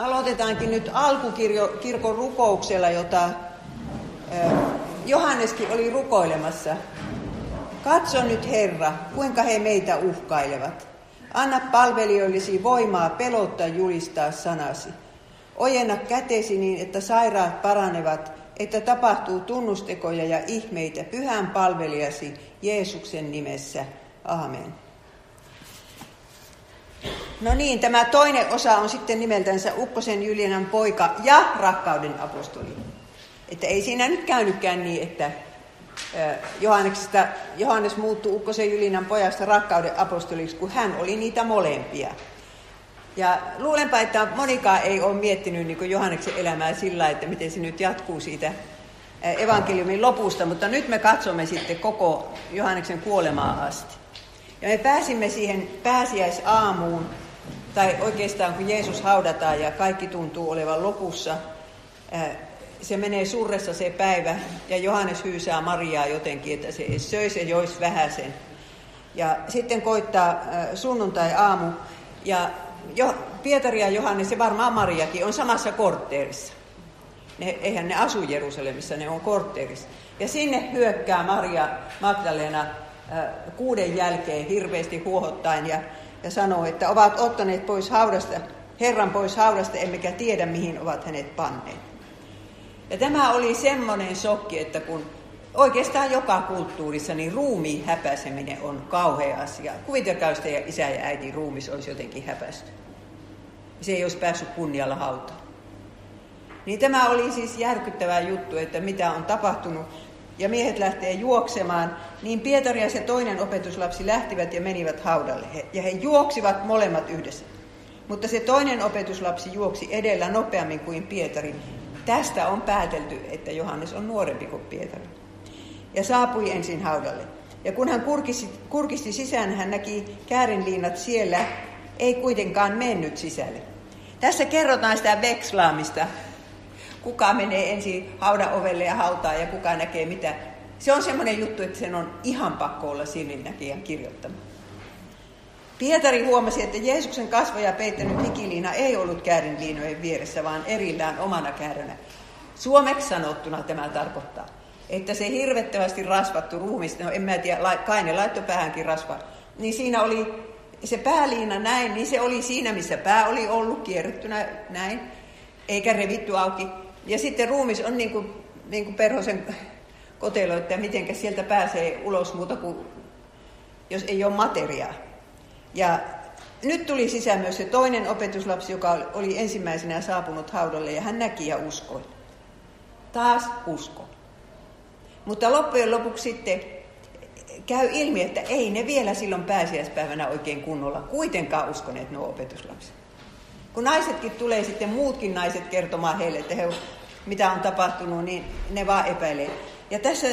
aloitetaankin nyt alkukirkon rukouksella, jota Johanneskin oli rukoilemassa. Katso nyt Herra, kuinka he meitä uhkailevat. Anna palvelijoillesi voimaa pelottaa julistaa sanasi. Ojenna kätesi niin, että sairaat paranevat, että tapahtuu tunnustekoja ja ihmeitä pyhän palvelijasi Jeesuksen nimessä. Aamen. No niin, tämä toinen osa on sitten nimeltänsä Ukkosen Julianan poika ja rakkauden apostoli. Että ei siinä nyt käynytkään niin, että Johannes muuttui Ukkosen Julinan pojasta rakkauden apostoliksi, kun hän oli niitä molempia. Ja luulenpa, että monikaan ei ole miettinyt niin Johanneksen elämää sillä, että miten se nyt jatkuu siitä evankeliumin lopusta, mutta nyt me katsomme sitten koko Johanneksen kuolemaa asti. Ja me pääsimme siihen pääsiäisaamuun, tai oikeastaan kun Jeesus haudataan ja kaikki tuntuu olevan lopussa, se menee surressa se päivä ja Johannes hyysää Mariaa jotenkin, että se söisi ja joisi vähäsen. Ja sitten koittaa sunnuntai-aamu ja jo, Pietari ja Johannes ja varmaan Mariakin on samassa kortteerissa. Ne, eihän ne asu Jerusalemissa, ne on kortteerissa. Ja sinne hyökkää Maria Magdalena kuuden jälkeen hirveästi huohottaen ja, ja sanoo, että ovat ottaneet pois haudasta, Herran pois haudasta, emmekä tiedä mihin ovat hänet panneet. Ja tämä oli semmoinen shokki, että kun oikeastaan joka kulttuurissa niin ruumiin häpäiseminen on kauhea asia. Kuvitelkaa, että isä ja äiti ruumis olisi jotenkin häpästy. Se ei olisi päässyt kunnialla hautaan. Niin tämä oli siis järkyttävä juttu, että mitä on tapahtunut. Ja miehet lähtee juoksemaan, niin Pietari ja se toinen opetuslapsi lähtivät ja menivät haudalle. Ja he juoksivat molemmat yhdessä. Mutta se toinen opetuslapsi juoksi edellä nopeammin kuin Pietari. Tästä on päätelty, että Johannes on nuorempi kuin Pietari. Ja saapui ensin haudalle. Ja kun hän kurkisti, kurkisti sisään, hän näki käärinliinat siellä, ei kuitenkaan mennyt sisälle. Tässä kerrotaan sitä vekslaamista. Kuka menee ensin haudan ovelle ja hautaa ja kuka näkee mitä. Se on semmoinen juttu, että sen on ihan pakko olla silminnäkijän kirjoittama. Pietari huomasi, että Jeesuksen kasvoja peittänyt hikiliina ei ollut käärinliinojen vieressä, vaan erillään omana käärönä. Suomeksi sanottuna tämä tarkoittaa, että se hirvettävästi rasvattu ruumista, no en mä tiedä, kai ne laittoi päähänkin rasvaa, niin siinä oli se pääliina näin, niin se oli siinä, missä pää oli ollut kierryttynä näin, eikä revitty auki. Ja sitten ruumis on niin kuin, niin kuin perhosen kotelo, että miten sieltä pääsee ulos muuta kuin, jos ei ole materiaa. Ja nyt tuli sisään myös se toinen opetuslapsi, joka oli ensimmäisenä saapunut haudalle, ja hän näki ja uskoi. Taas usko. Mutta loppujen lopuksi sitten käy ilmi, että ei ne vielä silloin pääsiäispäivänä oikein kunnolla kuitenkaan uskoneet nuo opetuslapset. Kun naisetkin tulee sitten muutkin naiset kertomaan heille, että he, mitä on tapahtunut, niin ne vaan epäilee. Ja tässä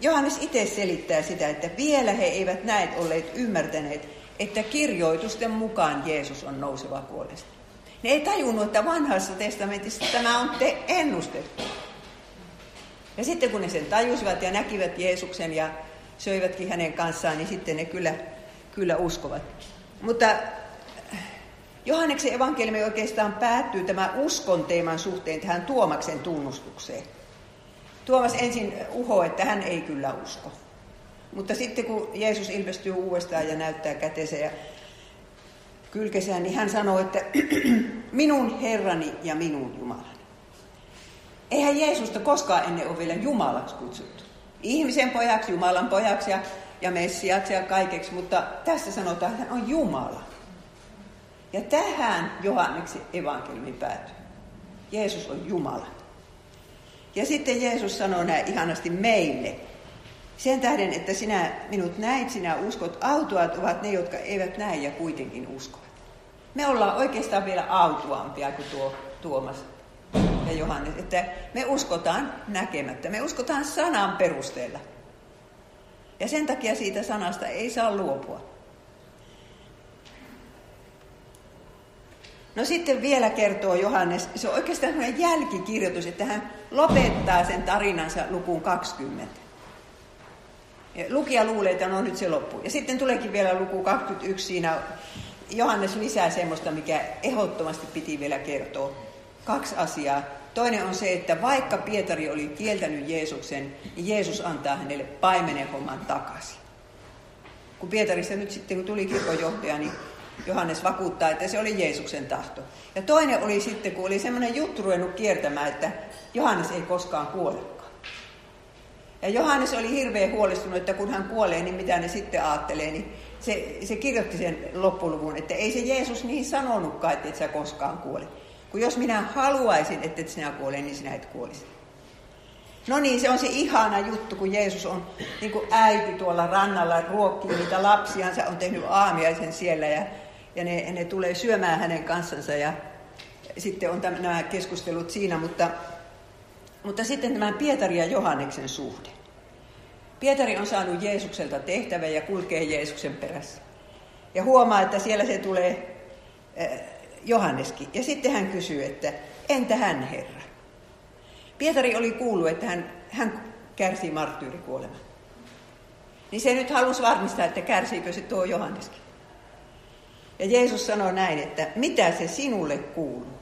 Johannes itse selittää sitä, että vielä he eivät näet olleet ymmärtäneet, että kirjoitusten mukaan Jeesus on nouseva kuolesta. Ne ei tajunnut, että vanhassa testamentissa tämä on te ennustettu. Ja sitten kun ne sen tajusivat ja näkivät Jeesuksen ja söivätkin hänen kanssaan, niin sitten ne kyllä, kyllä uskovat. Mutta Johanneksen evankeliumi oikeastaan päättyy tämä uskon teeman suhteen tähän Tuomaksen tunnustukseen. Tuomas ensin uho, että hän ei kyllä usko. Mutta sitten kun Jeesus ilmestyy uudestaan ja näyttää kätensä ja kylkesään, niin hän sanoo, että minun Herrani ja minun Jumalani. Eihän Jeesusta koskaan ennen ole vielä Jumalaksi kutsuttu. Ihmisen pojaksi, Jumalan pojaksi ja, ja Messiaksi ja kaikeksi, mutta tässä sanotaan, että hän on Jumala. Ja tähän Johanneksen evankeliumi päätyy. Jeesus on Jumala. Ja sitten Jeesus sanoo näin ihanasti meille. Sen tähden, että sinä minut näit, sinä uskot, autuat ovat ne, jotka eivät näe ja kuitenkin uskovat. Me ollaan oikeastaan vielä autuampia kuin tuo Tuomas ja Johannes, että me uskotaan näkemättä, me uskotaan sanan perusteella. Ja sen takia siitä sanasta ei saa luopua. No sitten vielä kertoo Johannes, se on oikeastaan sellainen jälkikirjoitus, että hän lopettaa sen tarinansa lukuun 20. Ja lukija luulee, että no nyt se loppuu. Ja sitten tuleekin vielä luku 21, siinä Johannes lisää semmoista, mikä ehdottomasti piti vielä kertoa. kaksi asiaa. Toinen on se, että vaikka Pietari oli kieltänyt Jeesuksen, niin Jeesus antaa hänelle paimenen homman takaisin. Kun Pietarista nyt sitten, kun tuli kirkonjohtaja, niin Johannes vakuuttaa, että se oli Jeesuksen tahto. Ja toinen oli sitten, kun oli semmoinen juttu ruvennut kiertämään, että Johannes ei koskaan kuolekaan. Ja Johannes oli hirveän huolestunut, että kun hän kuolee, niin mitä ne sitten ajattelee. Niin se, se kirjoitti sen loppuluvun, että ei se Jeesus niin sanonutkaan, että et sä koskaan kuole. Kun jos minä haluaisin, että et sinä kuole, niin sinä et kuolisi. No niin, se on se ihana juttu, kun Jeesus on niin kuin äiti tuolla rannalla, ruokkii niitä lapsiansa, on tehnyt aamiaisen siellä ja, ja ne, ne tulee syömään hänen kanssansa ja sitten on tämän, nämä keskustelut siinä, mutta, mutta sitten tämä Pietari ja Johanneksen suhde. Pietari on saanut Jeesukselta tehtävän ja kulkee Jeesuksen perässä. Ja huomaa, että siellä se tulee eh, Johanneskin. Ja sitten hän kysyy, että entä hän Herra? Pietari oli kuullut, että hän, hän kärsii marttyyrikuoleman. Niin se nyt halusi varmistaa, että kärsiikö se tuo Johanneskin. Ja Jeesus sanoi näin, että mitä se sinulle kuuluu?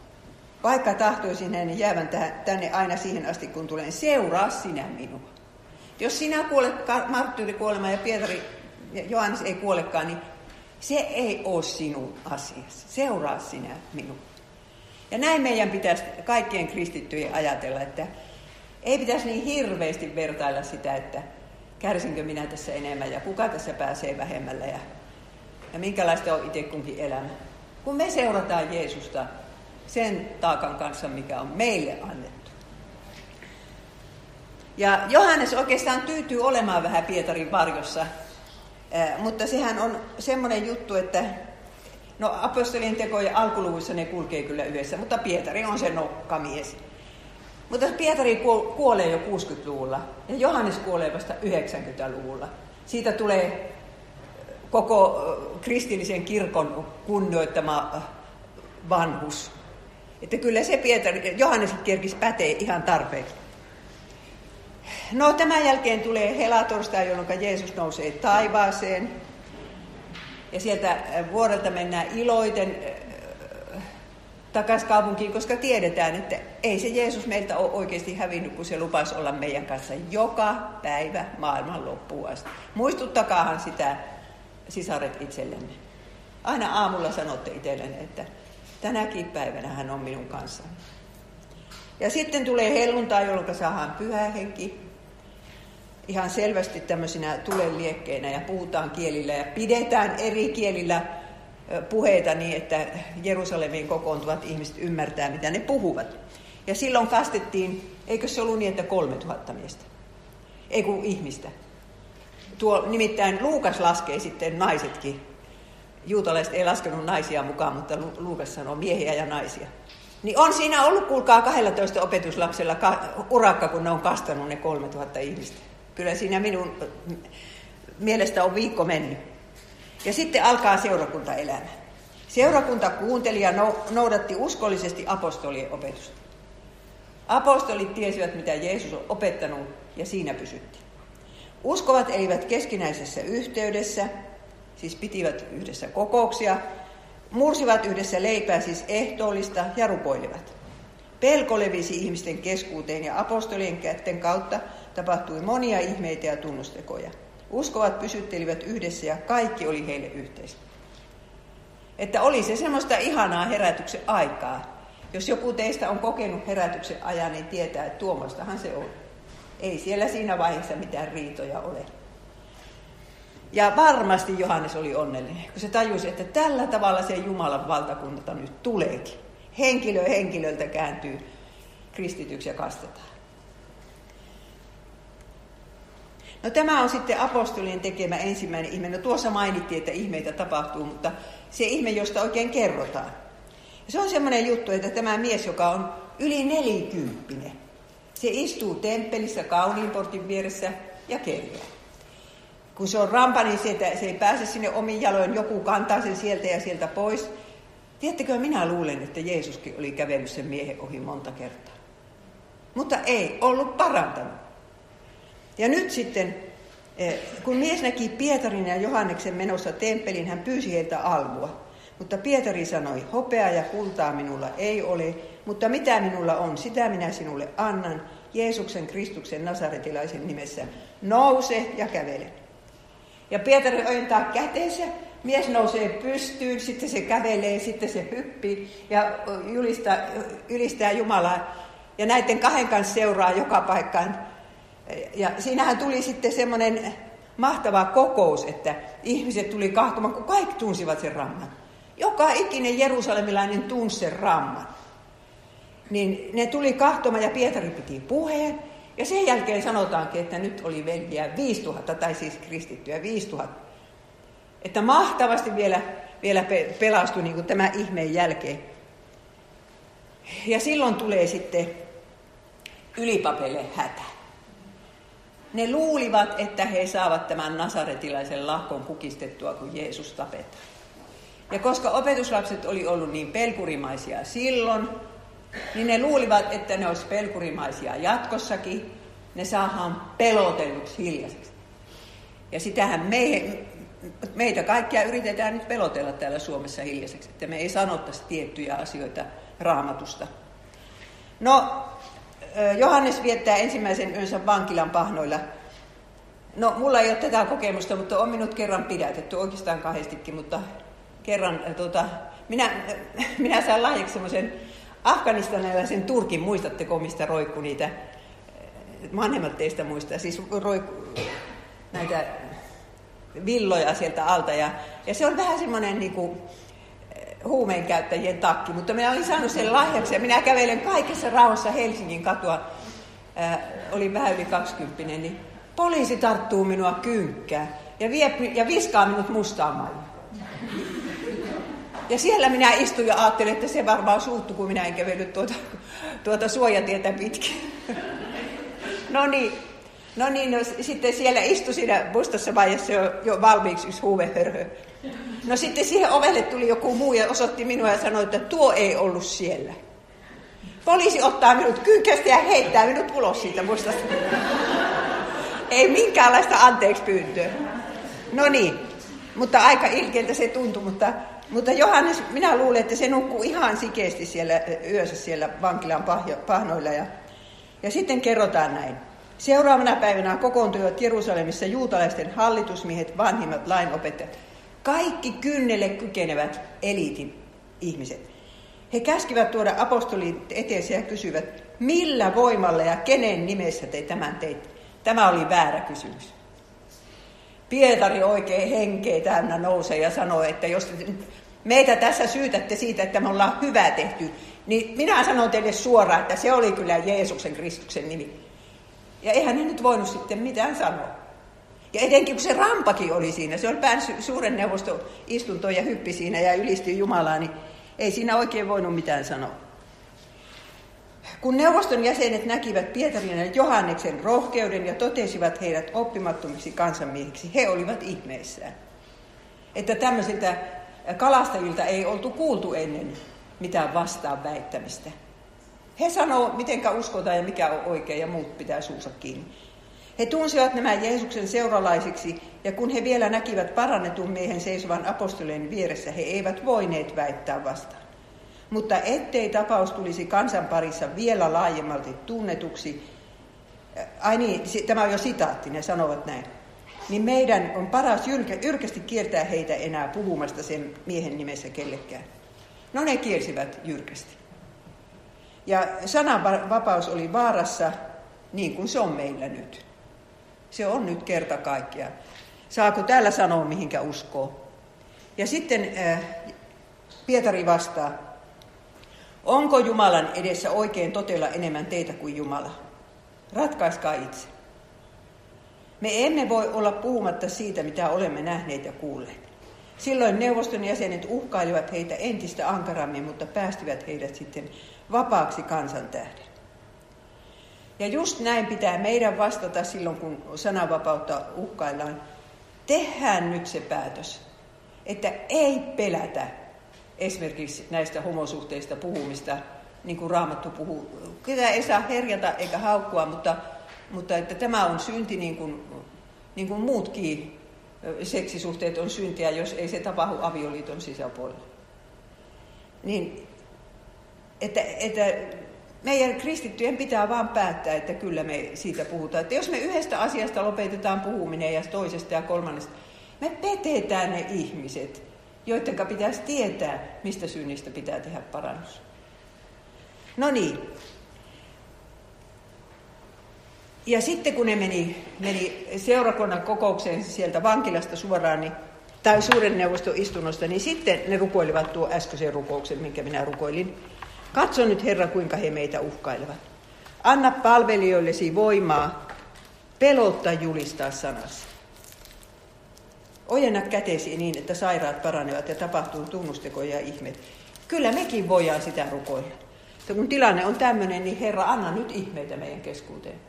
Vaikka tahtoisin hänen jäävän tänne aina siihen asti, kun tulen, seuraa sinä minua. Jos sinä kuolet marttyyrikuolemaan ja Pietari ja Johannes ei kuolekaan, niin se ei ole sinun asiasi. Seuraa sinä minua. Ja näin meidän pitäisi kaikkien kristittyjen ajatella, että ei pitäisi niin hirveästi vertailla sitä, että kärsinkö minä tässä enemmän ja kuka tässä pääsee vähemmällä ja, ja minkälaista on itse kunkin elämä. Kun me seurataan Jeesusta sen taakan kanssa, mikä on meille annettu. Ja Johannes oikeastaan tyytyy olemaan vähän Pietarin varjossa, mutta sehän on semmoinen juttu, että No apostolien tekojen alkuluvuissa ne kulkee kyllä yhdessä, mutta Pietari on se nokkamies. Mutta Pietari kuolee jo 60-luvulla ja Johannes kuolee vasta 90-luvulla. Siitä tulee koko kristillisen kirkon kunnioittama vanhus. Että kyllä se Pietari, Johannes kerkisi pätee ihan tarpeeksi. No tämän jälkeen tulee helatorstai, jolloin Jeesus nousee taivaaseen ja sieltä vuorelta mennään iloiten takaisin kaupunkiin, koska tiedetään, että ei se Jeesus meiltä ole oikeasti hävinnyt, kun se lupasi olla meidän kanssa joka päivä maailman loppuun asti. Muistuttakaahan sitä sisaret itsellenne. Aina aamulla sanotte itsellenne, että tänäkin päivänä hän on minun kanssani. Ja sitten tulee helluntai, jolloin saadaan pyhä henki ihan selvästi tämmöisinä tuleliekkeinä ja puhutaan kielillä ja pidetään eri kielillä puheita niin, että Jerusalemiin kokoontuvat ihmiset ymmärtää, mitä ne puhuvat. Ja silloin kastettiin, eikö se ollut niin, että 3000 miestä? Ei kun ihmistä. Tuo, nimittäin Luukas laskee sitten naisetkin. Juutalaiset ei laskenut naisia mukaan, mutta Luukas sanoo miehiä ja naisia. Niin on siinä ollut, kuulkaa, 12 opetuslapsella urakka, kun ne on kastanut ne 3000 ihmistä. Kyllä siinä minun mielestä on viikko mennyt. Ja sitten alkaa seurakuntaelämä. Seurakunta kuunteli ja noudatti uskollisesti apostolien opetusta. Apostolit tiesivät, mitä Jeesus on opettanut, ja siinä pysyttiin. Uskovat eivät keskinäisessä yhteydessä, siis pitivät yhdessä kokouksia, mursivat yhdessä leipää, siis ehtoollista, ja rukoilivat. Pelko levisi ihmisten keskuuteen ja apostolien kätten kautta tapahtui monia ihmeitä ja tunnustekoja. Uskovat pysyttelivät yhdessä ja kaikki oli heille yhteistä. Että oli se semmoista ihanaa herätyksen aikaa. Jos joku teistä on kokenut herätyksen ajan, niin tietää, että tuomoistahan se on. Ei siellä siinä vaiheessa mitään riitoja ole. Ja varmasti Johannes oli onnellinen, kun se tajusi, että tällä tavalla se Jumalan valtakunta nyt tuleekin. Henkilö henkilöltä kääntyy kristityksi ja kastetaan. No tämä on sitten apostolien tekemä ensimmäinen ihme. No tuossa mainittiin, että ihmeitä tapahtuu, mutta se ihme, josta oikein kerrotaan. Ja se on semmoinen juttu, että tämä mies, joka on yli nelikymppinen, se istuu temppelissä kauniinportin vieressä ja kerjää. Kun se on rampa, niin sieltä, se ei pääse sinne omiin jaloin, joku kantaa sen sieltä ja sieltä pois. Tiedättekö, minä luulen, että Jeesuskin oli kävellyt sen miehen ohi monta kertaa. Mutta ei ollut parantanut. Ja nyt sitten, eh, kun mies näki Pietarin ja Johanneksen menossa temppeliin, hän pyysi heiltä almua. Mutta Pietari sanoi, hopea ja kultaa minulla ei ole, mutta mitä minulla on, sitä minä sinulle annan. Jeesuksen Kristuksen Nasaretilaisen nimessä. Nouse ja kävele. Ja Pietari ojentaa käteensä, mies nousee pystyyn, sitten se kävelee, sitten se hyppii ja ylistää, ylistää Jumalaa. Ja näiden kahden kanssa seuraa joka paikkaan. Ja siinähän tuli sitten semmoinen mahtava kokous, että ihmiset tuli kahtomaan, kun kaikki tunsivat sen ramman. Joka ikinen jerusalemilainen tunsi sen ramman. Niin ne tuli kahtomaan ja Pietari piti puheen. Ja sen jälkeen sanotaankin, että nyt oli veljiä 5000, tai siis kristittyjä 5000. Että mahtavasti vielä, vielä pelastui niin tämä ihmeen jälkeen. Ja silloin tulee sitten ylipapelle hätä. Ne luulivat, että he saavat tämän nasaretilaisen lahkon kukistettua, kun Jeesus tapetaan. Ja koska opetuslapset oli ollut niin pelkurimaisia silloin, niin ne luulivat, että ne olisi pelkurimaisia jatkossakin. Ne saadaan pelotellut hiljaiseksi. Ja sitähän me, meitä kaikkia yritetään nyt pelotella täällä Suomessa hiljaiseksi, että me ei sanottaisi tiettyjä asioita raamatusta. No, Johannes viettää ensimmäisen yönsä vankilan pahnoilla. No, mulla ei ole tätä kokemusta, mutta on minut kerran pidätetty, oikeastaan kahdestikin, mutta kerran tuota, minä, minä sain lahjaksi semmoisen afganistanilaisen turkin, muistatteko mistä roikku niitä, vanhemmat teistä muistaa, siis roikku, näitä villoja sieltä alta. Ja, ja se on vähän semmoinen niin kuin, huumeen käyttäjien takki, mutta minä olin saanut sen lahjaksi ja minä kävelen kaikessa rauhassa Helsingin katua. Ää, olin vähän yli 20, niin poliisi tarttuu minua kynkkään ja, vie, ja viskaa minut mustaan maailmaan. Ja siellä minä istuin ja ajattelin, että se varmaan suuttu, kun minä en kävellyt tuota, tuota suojatietä pitkin. no niin, no niin no, sitten siellä istui siinä mustassa vaiheessa jo, jo valmiiksi yksi huuvehörhö. No sitten siihen ovelle tuli joku muu ja osoitti minua ja sanoi, että tuo ei ollut siellä. Poliisi ottaa minut kynkästä ja heittää minut ulos siitä mustasta. ei minkäänlaista anteeksi pyyntöä. No niin, mutta aika ilkeältä se tuntui, mutta, mutta Johannes, minä luulen, että se nukkuu ihan sikeesti siellä yössä siellä vankilan pahnoilla. Ja, ja sitten kerrotaan näin. Seuraavana päivänä kokoontuivat Jerusalemissa juutalaisten hallitusmiehet, vanhimmat lainopettajat kaikki kynnelle kykenevät eliitin ihmiset. He käskivät tuoda apostolin eteensä ja kysyvät, millä voimalla ja kenen nimessä te tämän teitte. Tämä oli väärä kysymys. Pietari oikein henkeä täynnä nousee ja sanoo, että jos meitä tässä syytätte siitä, että me ollaan hyvää tehty, niin minä sanon teille suoraan, että se oli kyllä Jeesuksen Kristuksen nimi. Ja eihän ne nyt voinut sitten mitään sanoa. Ja etenkin kun se rampakin oli siinä, se oli päässyt suuren neuvoston istuntoon ja hyppi siinä ja ylisti Jumalaa, niin ei siinä oikein voinut mitään sanoa. Kun neuvoston jäsenet näkivät Pietarin ja Johanneksen rohkeuden ja totesivat heidät oppimattomiksi kansanmiehiksi, he olivat ihmeissään. Että tämmöisiltä kalastajilta ei oltu kuultu ennen mitään vastaan väittämistä. He sanoo, mitenkä uskotaan ja mikä on oikein ja muut pitää suunsa kiinni. He tunsivat nämä Jeesuksen seuralaisiksi, ja kun he vielä näkivät parannetun miehen seisovan apostolien vieressä, he eivät voineet väittää vastaan. Mutta ettei tapaus tulisi kansan parissa vielä laajemmalti tunnetuksi, ai niin, tämä on jo sitaatti, ne sanovat näin, niin meidän on paras jyrkä, jyrkästi kiertää heitä enää puhumasta sen miehen nimessä kellekään. No ne kiersivät jyrkästi. Ja sananvapaus oli vaarassa, niin kuin se on meillä nyt. Se on nyt kerta kaikkia. Saako täällä sanoa, mihinkä uskoo? Ja sitten äh, Pietari vastaa, onko Jumalan edessä oikein totella enemmän teitä kuin Jumala? Ratkaiskaa itse. Me emme voi olla puhumatta siitä, mitä olemme nähneet ja kuulleet. Silloin neuvoston jäsenet uhkailivat heitä entistä ankarammin, mutta päästivät heidät sitten vapaaksi kansan tähden. Ja just näin pitää meidän vastata silloin, kun sananvapautta uhkaillaan. Tehdään nyt se päätös, että ei pelätä esimerkiksi näistä homosuhteista puhumista, niin kuin Raamattu puhuu. Ketä ei saa herjata eikä haukkua, mutta, mutta että tämä on synti niin kuin, niin kuin muutkin seksisuhteet on syntiä, jos ei se tapahdu avioliiton sisäpuolella. Niin että, että meidän kristittyjen pitää vaan päättää, että kyllä me siitä puhutaan. Että jos me yhdestä asiasta lopetetaan puhuminen ja toisesta ja kolmannesta, me petetään ne ihmiset, joiden pitäisi tietää, mistä synnistä pitää tehdä parannus. No niin. Ja sitten kun ne meni, meni seurakunnan kokoukseen sieltä vankilasta suoraan, niin, tai suuren neuvoston istunnosta, niin sitten ne rukoilivat tuo äskeisen rukouksen, minkä minä rukoilin. Katso nyt Herra, kuinka he meitä uhkailevat. Anna palvelijoillesi voimaa pelottaa julistaa sanasi. Ojenna kätesi niin, että sairaat paranevat ja tapahtuu tunnustekoja ja ihmeet. Kyllä mekin voidaan sitä rukoilla. Ja kun tilanne on tämmöinen, niin Herra, anna nyt ihmeitä meidän keskuuteen.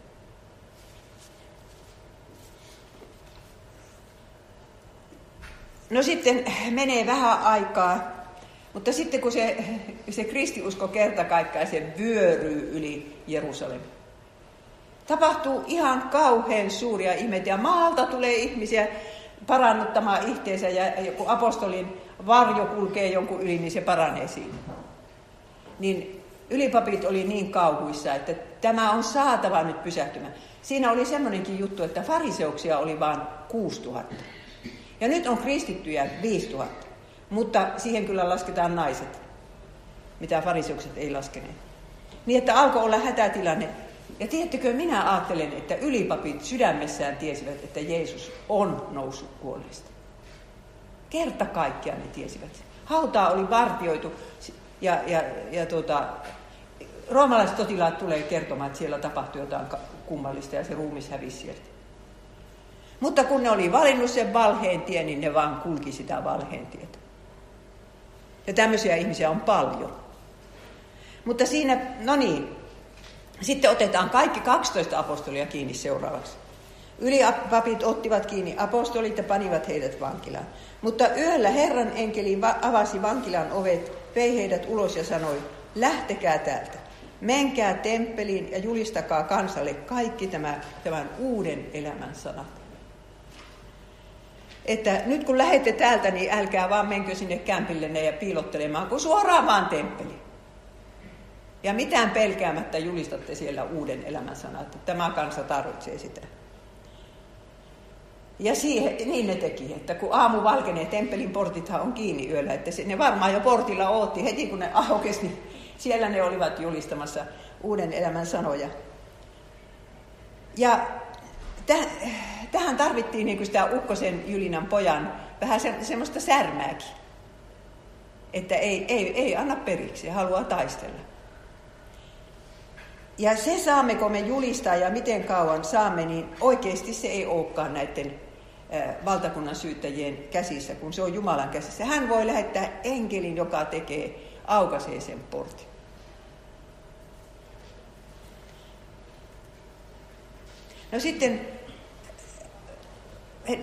No sitten menee vähän aikaa, mutta sitten kun se, se kristiusko kerta kaikkiaan se vyöryy yli Jerusalem. Tapahtuu ihan kauhean suuria ihmeitä ja maalta tulee ihmisiä parannuttamaan itteensä ja kun apostolin varjo kulkee jonkun yli, niin se paranee siinä. Niin ylipapit oli niin kauhuissa, että tämä on saatava nyt pysähtymään. Siinä oli semmoinenkin juttu, että fariseuksia oli vain 6000. Ja nyt on kristittyjä 5000. Mutta siihen kyllä lasketaan naiset, mitä fariseukset ei laskeneet. Niin että alkoi olla hätätilanne. Ja tiedättekö, minä ajattelen, että ylipapit sydämessään tiesivät, että Jeesus on noussut kuolleista. Kerta kaikkiaan ne tiesivät. Hautaa oli vartioitu ja, ja, ja tuota, roomalaiset sotilaat tulee kertomaan, että siellä tapahtui jotain kummallista ja se ruumis hävisi sieltä. Mutta kun ne oli valinnut sen valheen tien, niin ne vaan kulki sitä valheen tietä. Ja tämmöisiä ihmisiä on paljon. Mutta siinä, no niin, sitten otetaan kaikki 12 apostolia kiinni seuraavaksi. Ylipapit ottivat kiinni apostolit ja panivat heidät vankilaan. Mutta yöllä Herran enkeli avasi vankilan ovet, vei heidät ulos ja sanoi, lähtekää täältä. Menkää temppeliin ja julistakaa kansalle kaikki tämä, tämän uuden elämän sanat että nyt kun lähette täältä, niin älkää vaan menkö sinne kämpillenne ja piilottelemaan, kun suoraan vaan temppeli. Ja mitään pelkäämättä julistatte siellä uuden elämän sanat, että tämä kansa tarvitsee sitä. Ja siihen, niin ne teki, että kun aamu valkenee, temppelin portithan on kiinni yöllä, että ne varmaan jo portilla ootti heti kun ne aukesi, niin siellä ne olivat julistamassa uuden elämän sanoja. Ja tähän tarvittiin niin sitä Ukkosen Jylinän pojan vähän se, semmoista särmääkin. Että ei, ei, ei anna periksi, haluaa taistella. Ja se saammeko me julistaa ja miten kauan saamme, niin oikeasti se ei olekaan näiden valtakunnan syyttäjien käsissä, kun se on Jumalan käsissä. Hän voi lähettää enkelin, joka tekee aukaisee sen portin. No sitten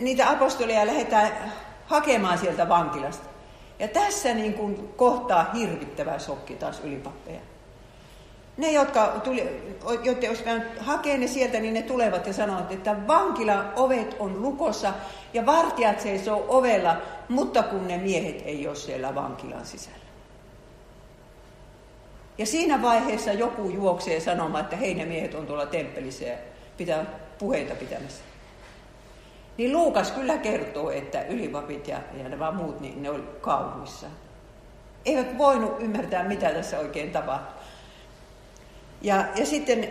niitä apostolia lähdetään hakemaan sieltä vankilasta. Ja tässä niin kuin kohtaa hirvittävä sokki taas ylipappeja. Ne, jotka tuli, jotka jos hakee ne sieltä, niin ne tulevat ja sanovat, että vankilan ovet on lukossa ja vartijat seisoo ovella, mutta kun ne miehet ei ole siellä vankilan sisällä. Ja siinä vaiheessa joku juoksee sanomaan, että hei ne miehet on tuolla temppelissä ja pitää puheita pitämässä. Niin Luukas kyllä kertoo, että ylivapit ja, ja nämä muut, niin ne oli kauhuissa. Eivät voinut ymmärtää, mitä tässä oikein tapahtui. Ja, ja sitten,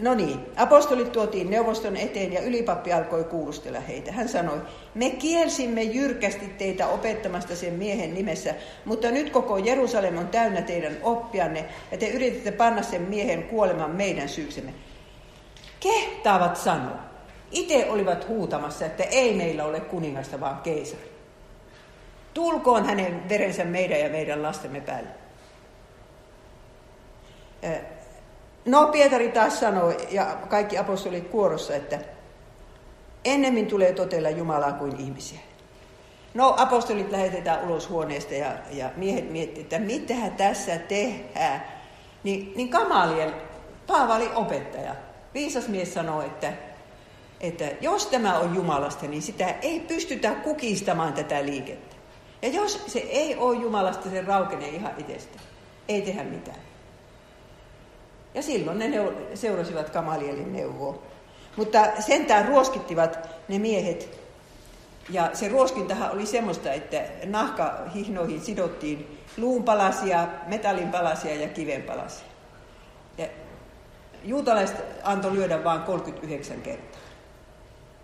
no niin, apostolit tuotiin neuvoston eteen ja ylipappi alkoi kuulustella heitä. Hän sanoi, me kielsimme jyrkästi teitä opettamasta sen miehen nimessä, mutta nyt koko Jerusalem on täynnä teidän oppianne ja te yritätte panna sen miehen kuoleman meidän syyksemme. Kehtaavat sanoa. Itse olivat huutamassa, että ei meillä ole kuningasta, vaan keisari. Tulkoon hänen verensä meidän ja meidän lastemme päälle. No, Pietari taas sanoi, ja kaikki apostolit kuorossa, että ennemmin tulee totella Jumalaa kuin ihmisiä. No, apostolit lähetetään ulos huoneesta ja, ja miehet miettivät, että mitä tässä tehdään. Niin, niin Kamalien, Paavali opettaja, viisas mies sanoi, että että jos tämä on Jumalasta, niin sitä ei pystytä kukistamaan tätä liikettä. Ja jos se ei ole Jumalasta, se raukenee ihan itsestä. Ei tehdä mitään. Ja silloin ne seurasivat Kamalielin neuvoa. Mutta sentään ruoskittivat ne miehet. Ja se ruoskintahan oli semmoista, että nahkahihnoihin sidottiin luunpalasia, metallinpalasia ja kivenpalasia. Ja juutalaiset antoi lyödä vain 39 kertaa.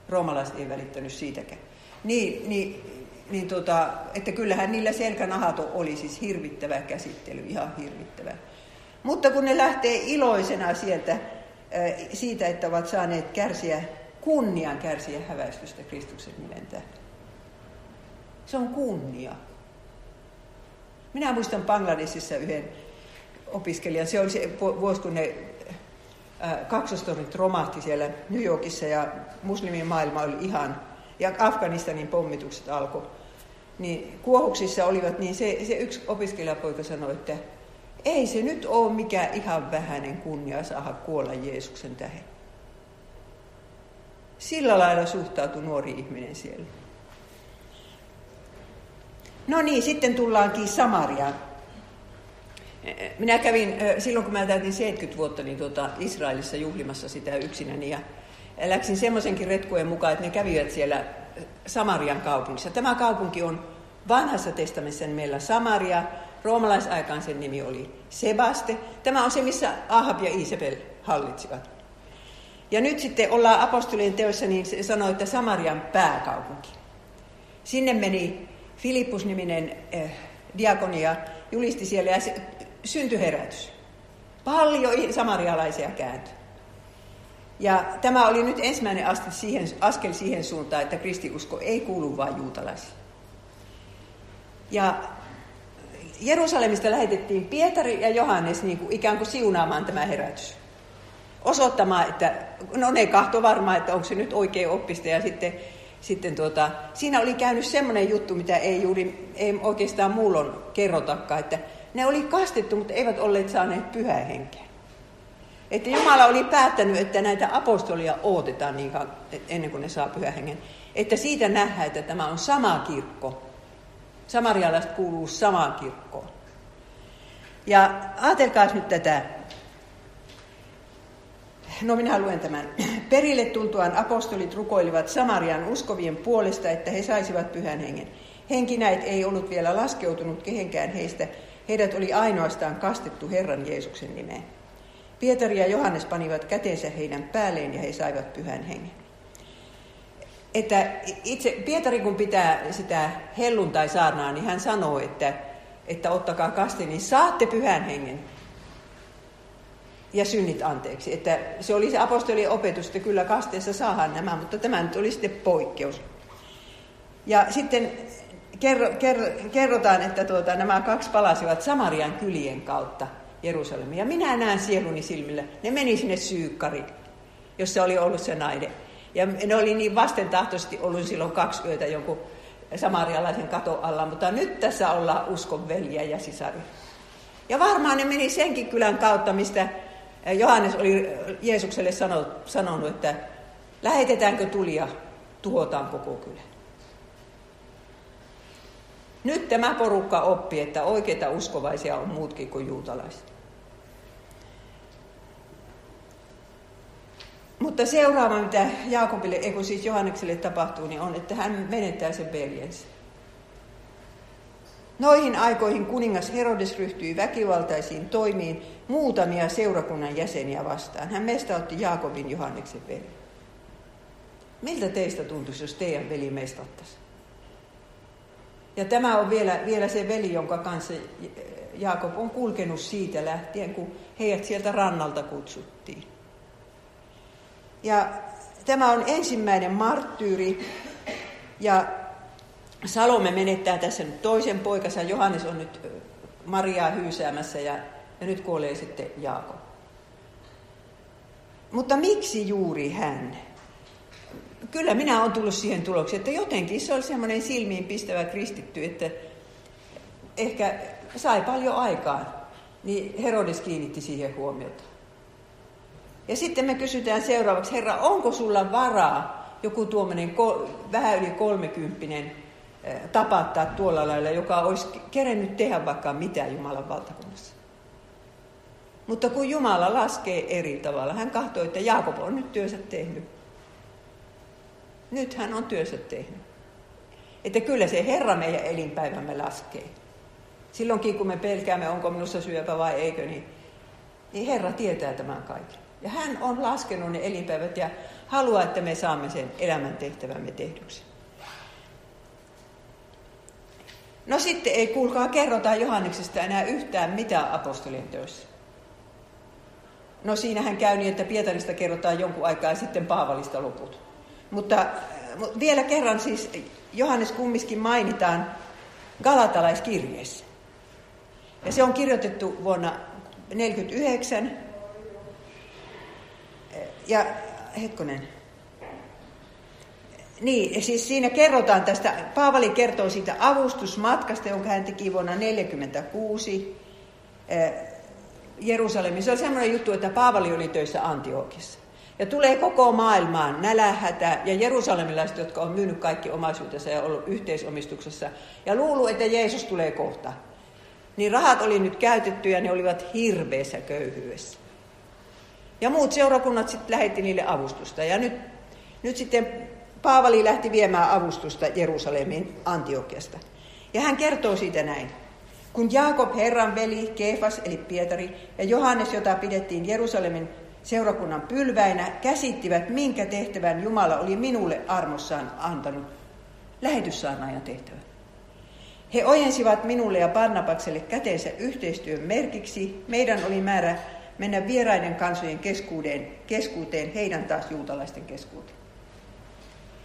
Roomalaiset ei välittänyt siitäkään. Niin, niin, niin tota, että kyllähän niillä selkänahato oli siis hirvittävä käsittely, ihan hirvittävä. Mutta kun ne lähtee iloisena sieltä, siitä, että ovat saaneet kärsiä, kunnian kärsiä häväistystä Kristuksen nimen Se on kunnia. Minä muistan Bangladesissa yhden opiskelijan. Se oli se vuosi, kun ne kaksostornit romahti siellä New Yorkissa ja muslimin maailma oli ihan, ja Afganistanin pommitukset alkoi. Niin kuohuksissa olivat, niin se, se yksi opiskelijapoika sanoi, että ei se nyt ole mikään ihan vähäinen kunnia saada kuolla Jeesuksen tähden. Sillä lailla suhtautui nuori ihminen siellä. No niin, sitten tullaankin Samariaan. Minä kävin, silloin kun mä täytin 70 vuotta, niin tuota Israelissa juhlimassa sitä yksinäni ja läksin semmoisenkin retkujen mukaan, että ne kävivät siellä Samarian kaupungissa. Tämä kaupunki on vanhassa testamentissa meillä Samaria, roomalaisaikaan sen nimi oli Sebaste. Tämä on se, missä Ahab ja Isabel hallitsivat. Ja nyt sitten ollaan apostolien teossa, niin se sanoi, että Samarian pääkaupunki. Sinne meni Filippus-niminen eh, diakonia, julisti siellä ja syntyi herätys. Paljon samarialaisia kääntyi. Ja tämä oli nyt ensimmäinen askel siihen, askel siihen suuntaan, että kristiusko ei kuulu vain juutalaisille. Ja Jerusalemista lähetettiin Pietari ja Johannes niin kuin ikään kuin siunaamaan tämä herätys. Osoittamaan, että no ne kahto varmaan, että onko se nyt oikein oppista. Ja sitten, sitten tuota, siinä oli käynyt semmoinen juttu, mitä ei, juuri, ei oikeastaan muulon kerrotakaan, että ne oli kastettu, mutta eivät olleet saaneet pyhää henkeä. Että Jumala oli päättänyt, että näitä apostolia odotetaan niin ennen kuin ne saa pyhän hengen. Että siitä nähdään, että tämä on sama kirkko, Samarialaiset kuuluu samaan kirkkoon. Ja ajatelkaa nyt tätä. No minä luen tämän. Perille tultuaan apostolit rukoilivat Samarian uskovien puolesta, että he saisivat pyhän hengen. Henkinäit ei ollut vielä laskeutunut kehenkään heistä. Heidät oli ainoastaan kastettu Herran Jeesuksen nimeen. Pietari ja Johannes panivat käteensä heidän päälleen ja he saivat pyhän hengen että itse Pietari kun pitää sitä helluntai-saarnaa, niin hän sanoo, että, että ottakaa kaste, niin saatte pyhän hengen ja synnit anteeksi. Että se oli se apostolien opetus, että kyllä kasteessa saadaan nämä, mutta tämä nyt oli sitten poikkeus. Ja sitten kerro, kerro, kerrotaan, että tuota, nämä kaksi palasivat Samarian kylien kautta Jerusalemiin. Ja minä näen sieluni silmillä, ne meni sinne Syykkari, jossa oli ollut se nainen. Ja ne oli niin vastentahtoisesti ollut silloin kaksi yötä jonkun samarialaisen kato alla, mutta nyt tässä ollaan uskon veljiä ja sisari. Ja varmaan ne meni senkin kylän kautta, mistä Johannes oli Jeesukselle sanonut, että lähetetäänkö tulia, tuhotaan koko kylä. Nyt tämä porukka oppi, että oikeita uskovaisia on muutkin kuin juutalaiset. Mutta seuraava, mitä Jaakobille, eikö siis Johannekselle tapahtuu, niin on, että hän menettää sen veljensä. Noihin aikoihin kuningas Herodes ryhtyi väkivaltaisiin toimiin muutamia seurakunnan jäseniä vastaan. Hän mestautti Jaakobin Johanneksen veli. Miltä teistä tuntuisi, jos teidän veli mestattaisi? Ja tämä on vielä, vielä se veli, jonka kanssa Jaakob on kulkenut siitä lähtien, kun heidät sieltä rannalta kutsuttiin. Ja tämä on ensimmäinen marttyyri. Ja Salome menettää tässä nyt toisen poikansa. Johannes on nyt Mariaa hyysäämässä ja, ja nyt kuolee sitten Jaakob. Mutta miksi juuri hän? Kyllä minä olen tullut siihen tulokseen, että jotenkin se oli semmoinen silmiin pistävä kristitty, että ehkä sai paljon aikaan. Niin Herodes kiinnitti siihen huomiota. Ja sitten me kysytään seuraavaksi, Herra, onko sulla varaa joku tuommoinen vähän yli kolmekymppinen tapattaa tuolla lailla, joka olisi kerennyt tehdä vaikka mitä Jumalan valtakunnassa. Mutta kun Jumala laskee eri tavalla, hän katsoi, että Jaakob on nyt työnsä tehnyt. Nyt hän on työnsä tehnyt. Että kyllä se Herra meidän elinpäivämme laskee. Silloinkin kun me pelkäämme, onko minussa syöpä vai eikö, niin, niin Herra tietää tämän kaiken. Ja hän on laskenut ne elinpäivät ja haluaa, että me saamme sen elämän tehtävämme tehdyksi. No sitten ei kuulkaa kerrota Johanneksesta enää yhtään mitään apostolien töissä. No siinähän käy niin, että Pietarista kerrotaan jonkun aikaa ja sitten Paavalista loput. Mutta vielä kerran siis Johannes kumminkin mainitaan Galatalaiskirjeessä. Ja se on kirjoitettu vuonna 1949. Ja hetkonen. Niin, siis siinä kerrotaan tästä, Paavali kertoo siitä avustusmatkasta, jonka hän teki vuonna 1946 eh, Jerusalemissa. Se oli sellainen juttu, että Paavali oli töissä Antiookissa. Ja tulee koko maailmaan nälähätä ja jerusalemilaiset, jotka on myynyt kaikki omaisuutensa ja ollut yhteisomistuksessa ja luulu, että Jeesus tulee kohta. Niin rahat oli nyt käytetty ja ne olivat hirveässä köyhyydessä. Ja muut seurakunnat sitten lähetti niille avustusta. Ja nyt, nyt sitten Paavali lähti viemään avustusta Jerusalemin Antiokiasta. Ja hän kertoo siitä näin. Kun Jaakob, Herran veli, Keefas eli Pietari ja Johannes, jota pidettiin Jerusalemin seurakunnan pylväinä, käsittivät, minkä tehtävän Jumala oli minulle armossaan antanut. Lähetyssaarnaajan tehtävän. He ojensivat minulle ja Barnabakselle käteensä yhteistyön merkiksi. Meidän oli määrä mennä vieraiden kansojen keskuuteen, keskuuteen heidän taas juutalaisten keskuuteen.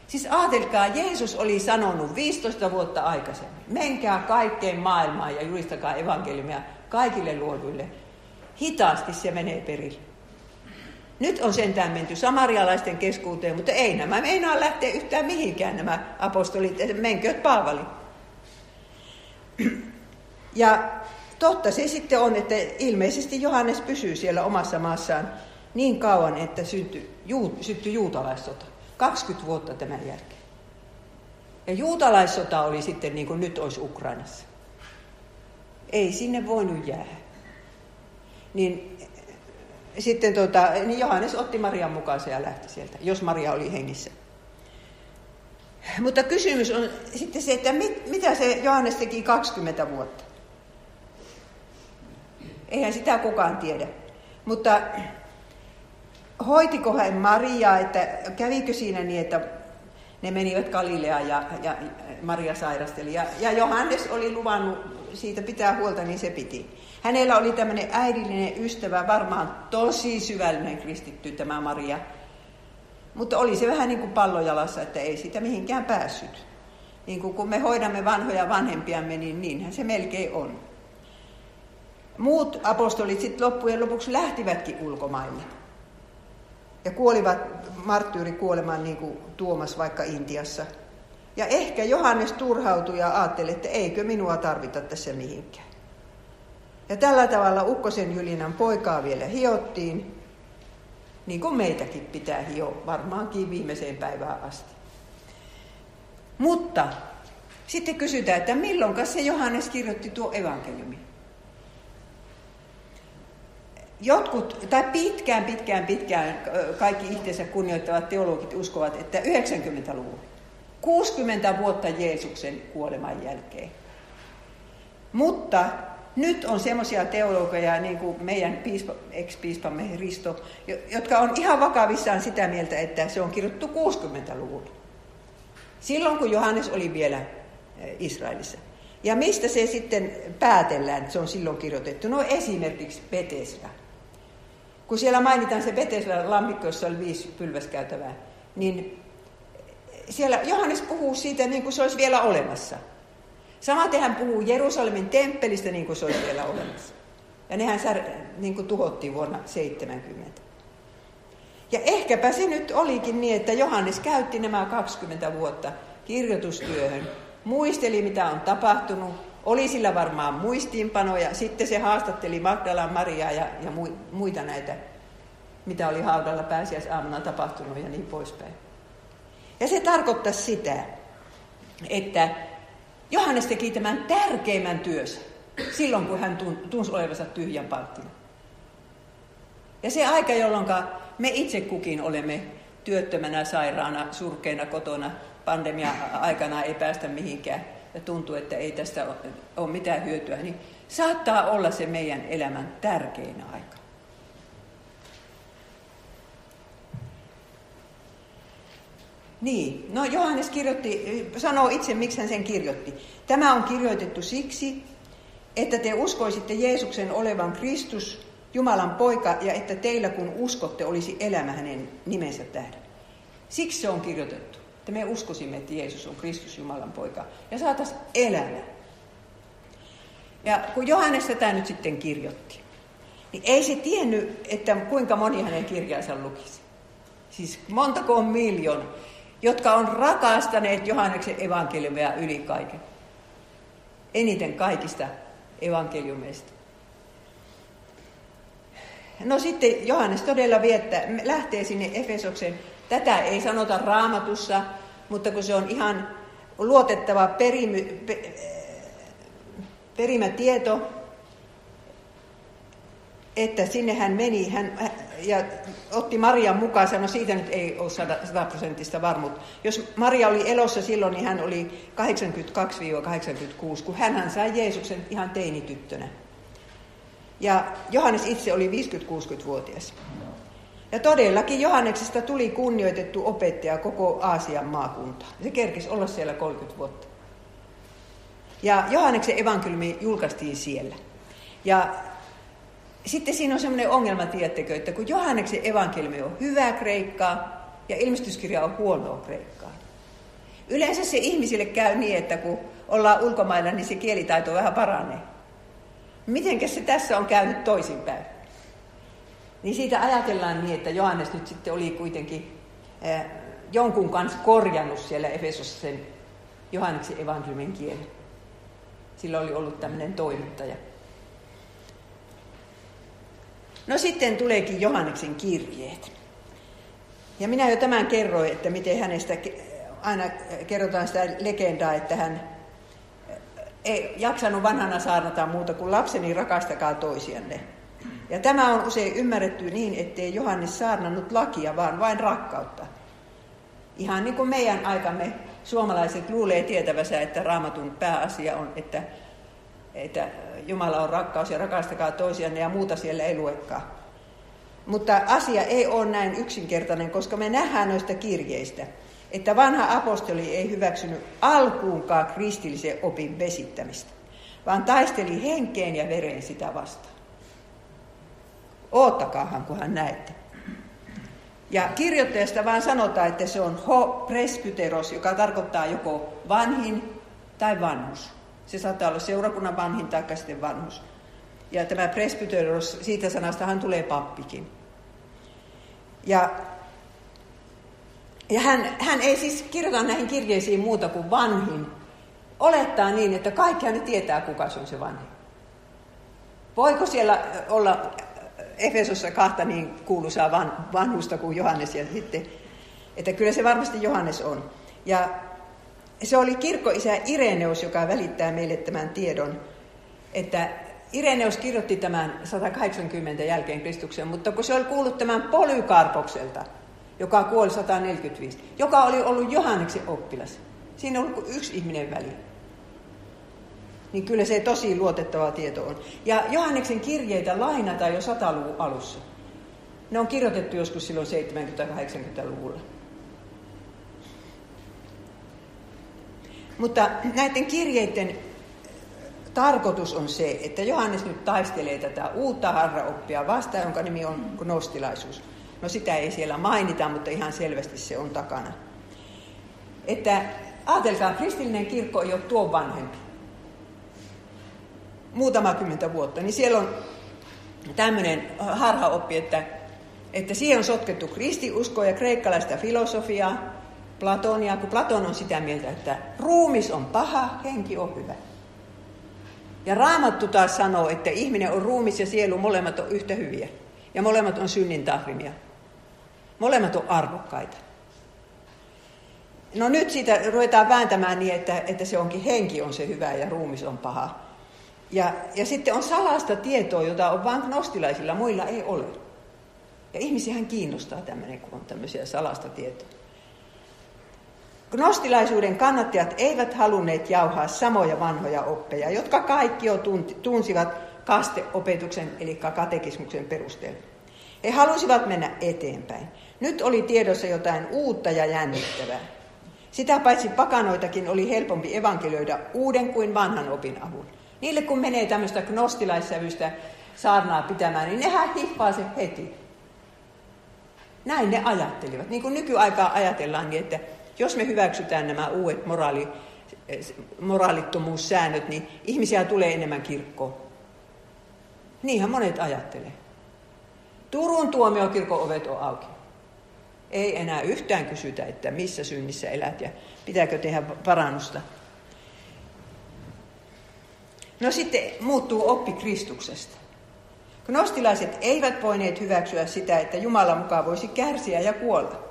Siis ajatelkaa, Jeesus oli sanonut 15 vuotta aikaisemmin, menkää kaikkeen maailmaan ja julistakaa evankeliumia kaikille luoduille. Hitaasti se menee perille. Nyt on sentään menty samarialaisten keskuuteen, mutta ei nämä meinaa lähteä yhtään mihinkään nämä apostolit, menkööt Paavali. Ja totta se sitten on, että ilmeisesti Johannes pysyy siellä omassa maassaan niin kauan, että syntyi, juu, syttyi juutalaissota. 20 vuotta tämän jälkeen. Ja juutalaissota oli sitten niin kuin nyt olisi Ukrainassa. Ei sinne voinut jäädä. Niin sitten tota, niin Johannes otti Marian mukaan ja lähti sieltä, jos Maria oli hengissä. Mutta kysymys on sitten se, että mit, mitä se Johannes teki 20 vuotta. Eihän sitä kukaan tiedä. Mutta hoitiko hän Mariaa, että kävikö siinä niin, että ne menivät Galileaan ja, ja Maria sairasteli. Ja, ja Johannes oli luvannut siitä pitää huolta, niin se piti. Hänellä oli tämmöinen äidillinen ystävä, varmaan tosi syvällinen kristitty tämä Maria. Mutta oli se vähän niin kuin pallojalassa, että ei sitä mihinkään päässyt. Niin kuin kun me hoidamme vanhoja vanhempiamme, niin niinhän se melkein on. Muut apostolit sitten loppujen lopuksi lähtivätkin ulkomaille ja kuolivat marttyyrikuolemaan niin kuin Tuomas vaikka Intiassa. Ja ehkä Johannes turhautui ja ajatteli, että eikö minua tarvita tässä mihinkään. Ja tällä tavalla Ukkosen Jylinän poikaa vielä hiottiin, niin kuin meitäkin pitää hio varmaankin viimeiseen päivään asti. Mutta sitten kysytään, että milloin se Johannes kirjoitti tuo evankeliumi? Jotkut, tai pitkään, pitkään, pitkään kaikki itsensä kunnioittavat teologit uskovat, että 90-luvulla, 60 vuotta Jeesuksen kuoleman jälkeen. Mutta nyt on semmoisia teologeja, niin kuin meidän piispa, ex-piispamme Risto, jotka on ihan vakavissaan sitä mieltä, että se on kirjoittu 60-luvulla. Silloin, kun Johannes oli vielä Israelissa. Ja mistä se sitten päätellään, että se on silloin kirjoitettu? No esimerkiksi Petesra kun siellä mainitaan se Betesla lammikko, jossa oli viisi pylväskäytävää, niin siellä Johannes puhuu siitä niin kuin se olisi vielä olemassa. Samaten hän puhuu Jerusalemin temppelistä niin kuin se olisi vielä olemassa. Ja nehän sär, niin kuin tuhottiin vuonna 70. Ja ehkäpä se nyt olikin niin, että Johannes käytti nämä 20 vuotta kirjoitustyöhön, muisteli mitä on tapahtunut, oli sillä varmaan muistiinpanoja. Sitten se haastatteli Magdalan Mariaa ja, ja muita näitä, mitä oli haudalla pääsiäisaamuna tapahtunut ja niin poispäin. Ja se tarkoittaa sitä, että Johannes teki tämän tärkeimmän työssä silloin, kun hän tunsi olevansa tyhjän palttina. Ja se aika, jolloin me itse kukin olemme työttömänä, sairaana, surkeina kotona, pandemia-aikana ei päästä mihinkään ja tuntuu, että ei tästä ole mitään hyötyä, niin saattaa olla se meidän elämän tärkein aika. Niin, no Johannes kirjoitti, sanoo itse, miksi hän sen kirjoitti. Tämä on kirjoitettu siksi, että te uskoisitte Jeesuksen olevan Kristus, Jumalan poika, ja että teillä kun uskotte olisi elämä hänen nimensä tähden. Siksi se on kirjoitettu, että me uskosimme, että Jeesus on Kristus, Jumalan poika, ja saataisiin elämä. Ja kun Johannes tätä nyt sitten kirjoitti, niin ei se tiennyt, että kuinka moni hänen kirjansa lukisi. Siis montako on miljoona, jotka on rakastaneet Johanneksen evankeliumia yli kaiken. Eniten kaikista evankeliumeista. No sitten Johannes todella viettää, lähtee sinne Efesoksen. Tätä ei sanota raamatussa, mutta kun se on ihan luotettava perimy, pe, perimätieto, että sinne hän meni hän, ja otti Marian mukaan, no siitä nyt ei ole sataprosenttista varmuutta. Jos Maria oli elossa silloin, niin hän oli 82-86, kun hän sai Jeesuksen ihan teinityttönä. Ja Johannes itse oli 50-60-vuotias. Ja todellakin Johanneksesta tuli kunnioitettu opettaja koko Aasian maakunta. Se kerkisi olla siellä 30 vuotta. Ja Johanneksen evankeliumi julkaistiin siellä. Ja sitten siinä on semmoinen ongelma, tiettekö, että kun Johanneksen evankeliumi on hyvää kreikkaa ja ilmestyskirja on huonoa kreikkaa. Yleensä se ihmisille käy niin, että kun ollaan ulkomailla, niin se kielitaito vähän paranee. Mitenkä se tässä on käynyt toisinpäin? Niin siitä ajatellaan niin, että Johannes nyt sitten oli kuitenkin eh, jonkun kanssa korjannut siellä Efesossa sen Johanneksen evankeliumin kielen. Sillä oli ollut tämmöinen toimittaja. No sitten tuleekin Johanneksen kirjeet. Ja minä jo tämän kerroin, että miten hänestä aina kerrotaan sitä legendaa, että hän ei jaksanut vanhana saarnata muuta kuin lapseni rakastakaa toisianne. Ja tämä on usein ymmärretty niin, ettei Johannes saarnannut lakia, vaan vain rakkautta. Ihan niin kuin meidän aikamme suomalaiset luulee tietävänsä, että raamatun pääasia on, että että Jumala on rakkaus ja rakastakaa toisianne ja muuta siellä ei luekaan. Mutta asia ei ole näin yksinkertainen, koska me nähdään noista kirjeistä, että vanha apostoli ei hyväksynyt alkuunkaan kristillisen opin vesittämistä, vaan taisteli henkeen ja vereen sitä vastaan. Oottakaahan, kunhan näette. Ja kirjoittajasta vaan sanotaan, että se on ho presbyteros, joka tarkoittaa joko vanhin tai vanhus. Se saattaa olla seurakunnan vanhin tai sitten vanhus. Ja tämä presbyteros, siitä sanastahan tulee pappikin. Ja, ja hän, hän ei siis kirjoita näihin kirjeisiin muuta kuin vanhin. Olettaa niin, että kaikki ne tietää, kuka se on se vanhin. Voiko siellä olla Efesossa kahta niin kuuluisaa van, vanhusta kuin Johannes ja sitten, että kyllä se varmasti Johannes on. Ja se oli kirkkoisä Ireneus, joka välittää meille tämän tiedon, että Ireneus kirjoitti tämän 180 jälkeen Kristuksen, mutta kun se oli kuullut tämän Polykarpokselta, joka kuoli 145, joka oli ollut Johanneksen oppilas. Siinä ollut yksi ihminen väli. Niin kyllä se tosi luotettava tieto on. Ja Johanneksen kirjeitä lainataan jo 100-luvun alussa. Ne on kirjoitettu joskus silloin 70-80-luvulla. Mutta näiden kirjeiden tarkoitus on se, että Johannes nyt taistelee tätä uutta harraoppia vastaan, jonka nimi on gnostilaisuus. No sitä ei siellä mainita, mutta ihan selvästi se on takana. Että ajatelkaa, kristillinen kirkko ei ole tuo vanhempi. Muutama kymmentä vuotta. Niin siellä on tämmöinen harhaoppi, että, että siihen on sotkettu kristiusko ja kreikkalaista filosofiaa, Platonia, kun Platon on sitä mieltä, että ruumis on paha, henki on hyvä. Ja Raamattu taas sanoo, että ihminen on ruumis ja sielu, molemmat on yhtä hyviä. Ja molemmat on synnin tahrimia. Molemmat on arvokkaita. no nyt siitä ruvetaan vääntämään niin, että, että se onkin henki on se hyvä ja ruumis on paha. Ja, ja sitten on salasta tietoa, jota on vain gnostilaisilla, muilla ei ole. Ja ihmisiähän kiinnostaa tämmöinen, kun on tämmöisiä salasta tietoa. Gnostilaisuuden kannattajat eivät halunneet jauhaa samoja vanhoja oppeja, jotka kaikki jo tunsivat kasteopetuksen eli katekismuksen perusteella. He halusivat mennä eteenpäin. Nyt oli tiedossa jotain uutta ja jännittävää. Sitä paitsi pakanoitakin oli helpompi evankelioida uuden kuin vanhan opin avulla. Niille kun menee tämmöistä gnostilaissävystä saarnaa pitämään, niin nehän hippaa se heti. Näin ne ajattelivat. Niin kuin nykyaikaa ajatellaan, niin että jos me hyväksytään nämä uudet moraali, moraalittomuussäännöt, niin ihmisiä tulee enemmän kirkkoon. Niinhän monet ajattelee. Turun tuomiokirkon ovet on auki. Ei enää yhtään kysytä, että missä synnissä elät ja pitääkö tehdä parannusta. No sitten muuttuu oppi Kristuksesta. Gnostilaiset eivät voineet hyväksyä sitä, että Jumala mukaan voisi kärsiä ja kuolla.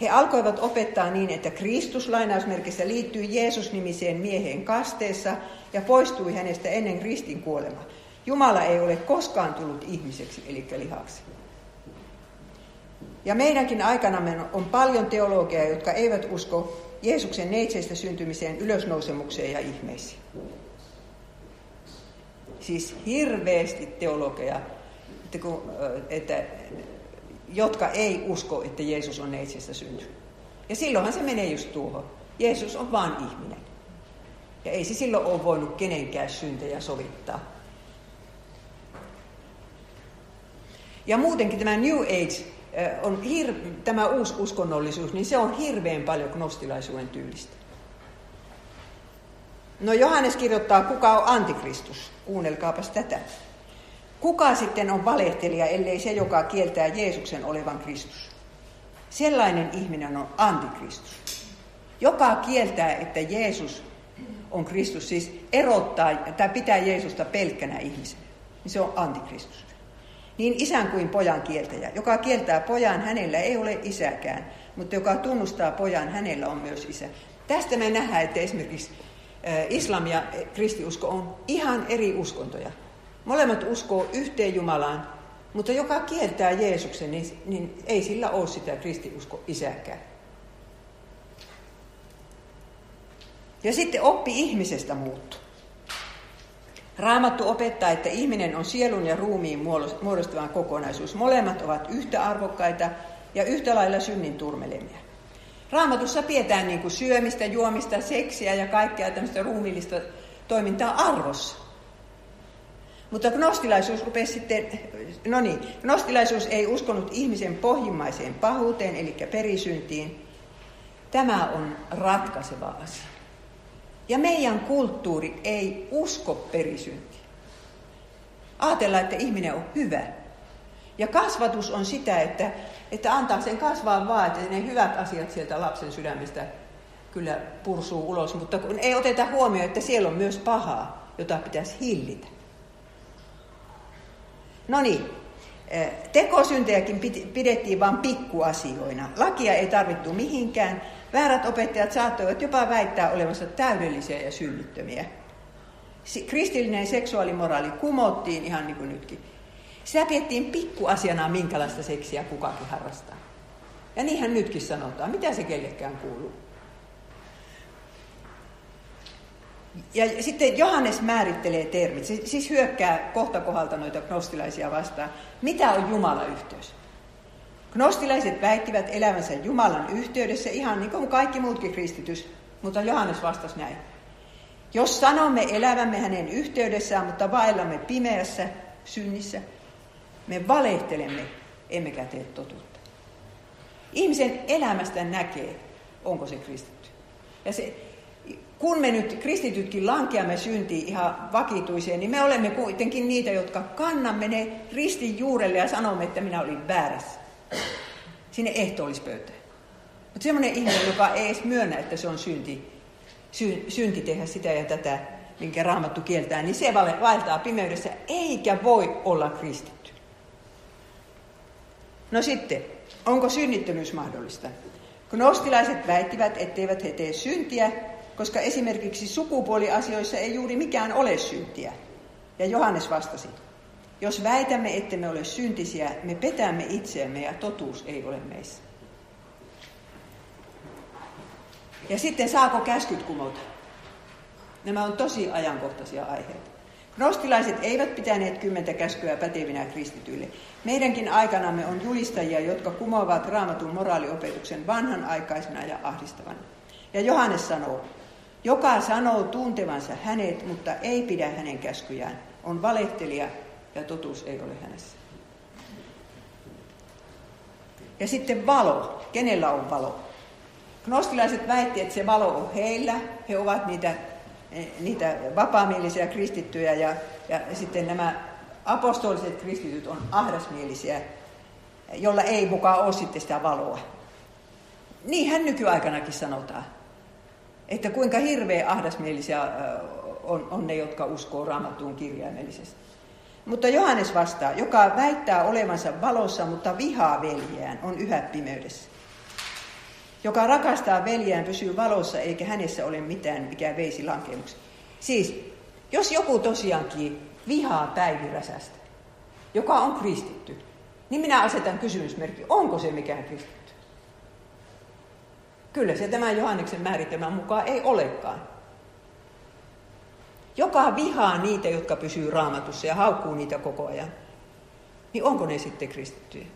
He alkoivat opettaa niin, että Kristus lainausmerkissä liittyy Jeesus-nimiseen mieheen kasteessa ja poistui hänestä ennen ristin kuolemaa. Jumala ei ole koskaan tullut ihmiseksi, eli lihaksi. Ja meidänkin aikanamme on paljon teologiaa, jotka eivät usko Jeesuksen neitseistä syntymiseen, ylösnousemukseen ja ihmeisiin. Siis hirveästi teologiaa, että, kun, että, jotka ei usko, että Jeesus on neitsestä syntynyt. Ja silloinhan se menee just tuohon. Jeesus on vain ihminen. Ja ei se silloin ole voinut kenenkään syntejä sovittaa. Ja muutenkin tämä New Age, on hir- tämä uusi uskonnollisuus, niin se on hirveän paljon gnostilaisuuden tyylistä. No Johannes kirjoittaa, kuka on antikristus. Kuunnelkaapas tätä. Kuka sitten on valehtelija, ellei se, joka kieltää Jeesuksen olevan Kristus? Sellainen ihminen on antikristus. Joka kieltää, että Jeesus on Kristus, siis erottaa tai pitää Jeesusta pelkkänä ihmisenä, niin se on antikristus niin isän kuin pojan kieltäjä. Joka kieltää pojan, hänellä ei ole isäkään, mutta joka tunnustaa pojan, hänellä on myös isä. Tästä me nähdään, että esimerkiksi islam ja kristiusko on ihan eri uskontoja. Molemmat uskoo yhteen Jumalaan, mutta joka kieltää Jeesuksen, niin, niin ei sillä ole sitä kristiusko isäkään. Ja sitten oppi ihmisestä muuttuu. Raamattu opettaa, että ihminen on sielun ja ruumiin muodostuvan kokonaisuus. Molemmat ovat yhtä arvokkaita ja yhtä lailla synnin turmelemia. Raamatussa pidetään niin kuin syömistä, juomista, seksiä ja kaikkea tämmöistä ruumiillista toimintaa arvossa. Mutta gnostilaisuus rupesi sitten, no niin, gnostilaisuus ei uskonut ihmisen pohjimmaiseen pahuuteen, eli perisyntiin. Tämä on ratkaiseva asia. Ja meidän kulttuuri ei usko perisyntiä. Ajatellaan, että ihminen on hyvä. Ja kasvatus on sitä, että, että antaa sen kasvaa vaan, että ne hyvät asiat sieltä lapsen sydämestä kyllä pursuu ulos, mutta kun ei oteta huomioon, että siellä on myös pahaa, jota pitäisi hillitä. No niin, eh, tekosyntejäkin pidettiin vain pikkuasioina. Lakia ei tarvittu mihinkään, Väärät opettajat saattoivat jopa väittää olevansa täydellisiä ja synnittömiä. Kristillinen seksuaalimoraali kumottiin ihan niin kuin nytkin. Sitä piettiin pikkuasiana, minkälaista seksiä kukakin harrastaa. Ja niinhän nytkin sanotaan, mitä se kellekään kuuluu. Ja sitten Johannes määrittelee termit, siis hyökkää kohta kohdalta noita gnostilaisia vastaan. Mitä on Jumala-yhteys? Gnostilaiset väittivät elävänsä Jumalan yhteydessä ihan niin kuin kaikki muutkin kristitys, mutta Johannes vastasi näin. Jos sanomme elävämme hänen yhteydessään, mutta vaellamme pimeässä synnissä, me valehtelemme, emmekä tee totuutta. Ihmisen elämästä näkee, onko se kristitty. Ja se, kun me nyt kristitytkin lankeamme syntiin ihan vakituiseen, niin me olemme kuitenkin niitä, jotka kannamme ne ristin juurelle ja sanomme, että minä olin väärässä sinne ehtoollispöytään. Mutta semmoinen ihminen, joka ei edes myönnä, että se on synti, sy, synti tehdä sitä ja tätä, minkä raamattu kieltää, niin se vaeltaa pimeydessä eikä voi olla kristitty. No sitten, onko synnittömyys mahdollista? Gnostilaiset väittivät, etteivät he tee syntiä, koska esimerkiksi sukupuoliasioissa ei juuri mikään ole syntiä. Ja Johannes vastasi, jos väitämme, että me ole syntisiä, me petämme itseämme ja totuus ei ole meissä. Ja sitten saako käskyt kumota? Nämä on tosi ajankohtaisia aiheita. Gnostilaiset eivät pitäneet kymmentä käskyä pätevinä kristityille. Meidänkin aikanamme on julistajia, jotka kumoavat raamatun moraaliopetuksen vanhanaikaisena ja ahdistavana. Ja Johannes sanoo, joka sanoo tuntevansa hänet, mutta ei pidä hänen käskyjään, on valehtelija ja totuus ei ole hänessä. Ja sitten valo. Kenellä on valo? Gnostilaiset väitti, että se valo on heillä. He ovat niitä, niitä vapaamielisiä kristittyjä ja, ja sitten nämä apostoliset kristityt on ahdasmielisiä, jolla ei mukaan ole sitten sitä valoa. Niinhän nykyaikanakin sanotaan. Että kuinka hirveä ahdasmielisiä on, on ne, jotka uskoo raamattuun kirjaimellisesti. Mutta Johannes vastaa, joka väittää olevansa valossa, mutta vihaa veljeään, on yhä pimeydessä. Joka rakastaa veljeään, pysyy valossa, eikä hänessä ole mitään, mikä veisi lankemuksi. Siis, jos joku tosiaankin vihaa päiviräsästä, joka on kristitty, niin minä asetan kysymysmerkki, onko se mikään kristitty? Kyllä se tämän Johanneksen määritelmän mukaan ei olekaan. Joka vihaa niitä, jotka pysyy raamatussa ja haukkuu niitä koko ajan, niin onko ne sitten kristittyjä?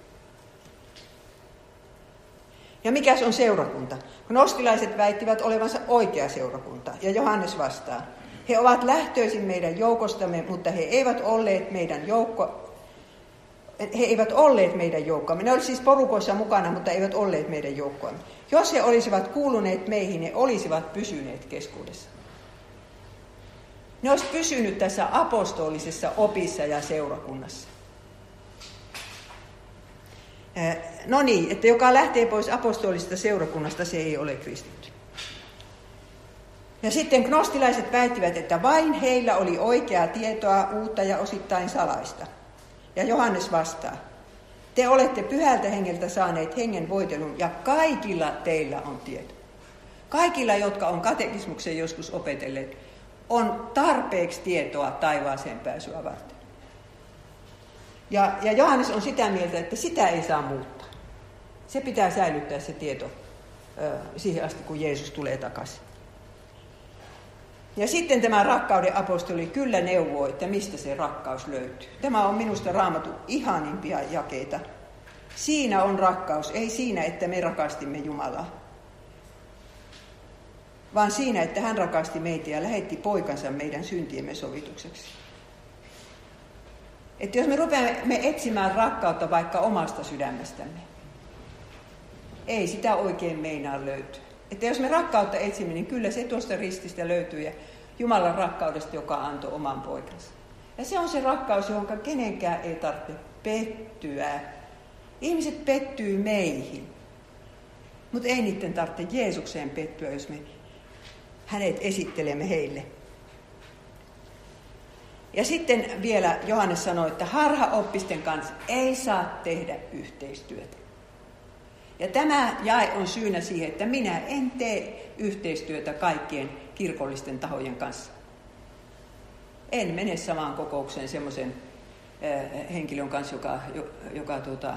Ja mikä on seurakunta? Nostilaiset väittivät olevansa oikea seurakunta, ja Johannes vastaa. He ovat lähtöisin meidän joukostamme, mutta he eivät olleet meidän joukko, he eivät olleet meidän joukkoamme. Ne olivat siis porukoissa mukana, mutta eivät olleet meidän joukkoamme. Jos he olisivat kuuluneet meihin, he olisivat pysyneet keskuudessa. Ne olisi pysynyt tässä apostolisessa opissa ja seurakunnassa. No niin, että joka lähtee pois apostolisesta seurakunnasta, se ei ole kristitty. Ja sitten gnostilaiset väittivät, että vain heillä oli oikeaa tietoa uutta ja osittain salaista. Ja Johannes vastaa, te olette pyhältä hengeltä saaneet hengen voitelun ja kaikilla teillä on tieto. Kaikilla, jotka on katekismuksen joskus opetelleet, on tarpeeksi tietoa taivaaseen pääsyä varten. Ja, ja Johannes on sitä mieltä, että sitä ei saa muuttaa. Se pitää säilyttää se tieto siihen asti, kun Jeesus tulee takaisin. Ja sitten tämä rakkauden apostoli kyllä neuvoo, että mistä se rakkaus löytyy. Tämä on minusta raamatun ihanimpia jakeita. Siinä on rakkaus, ei siinä, että me rakastimme Jumalaa, vaan siinä, että hän rakasti meitä ja lähetti poikansa meidän syntiemme sovitukseksi. Että jos me rupeamme me etsimään rakkautta vaikka omasta sydämestämme, ei sitä oikein meinaa löytyä. Että jos me rakkautta etsimme, niin kyllä se tuosta rististä löytyy ja Jumalan rakkaudesta, joka antoi oman poikansa. Ja se on se rakkaus, johon kenenkään ei tarvitse pettyä. Ihmiset pettyy meihin. Mutta ei niiden tarvitse Jeesukseen pettyä, jos me hänet esittelemme heille. Ja sitten vielä Johannes sanoi, että harhaoppisten kanssa ei saa tehdä yhteistyötä. Ja tämä jae on syynä siihen, että minä en tee yhteistyötä kaikkien kirkollisten tahojen kanssa. En mene samaan kokoukseen semmoisen henkilön kanssa, joka, joka tuota,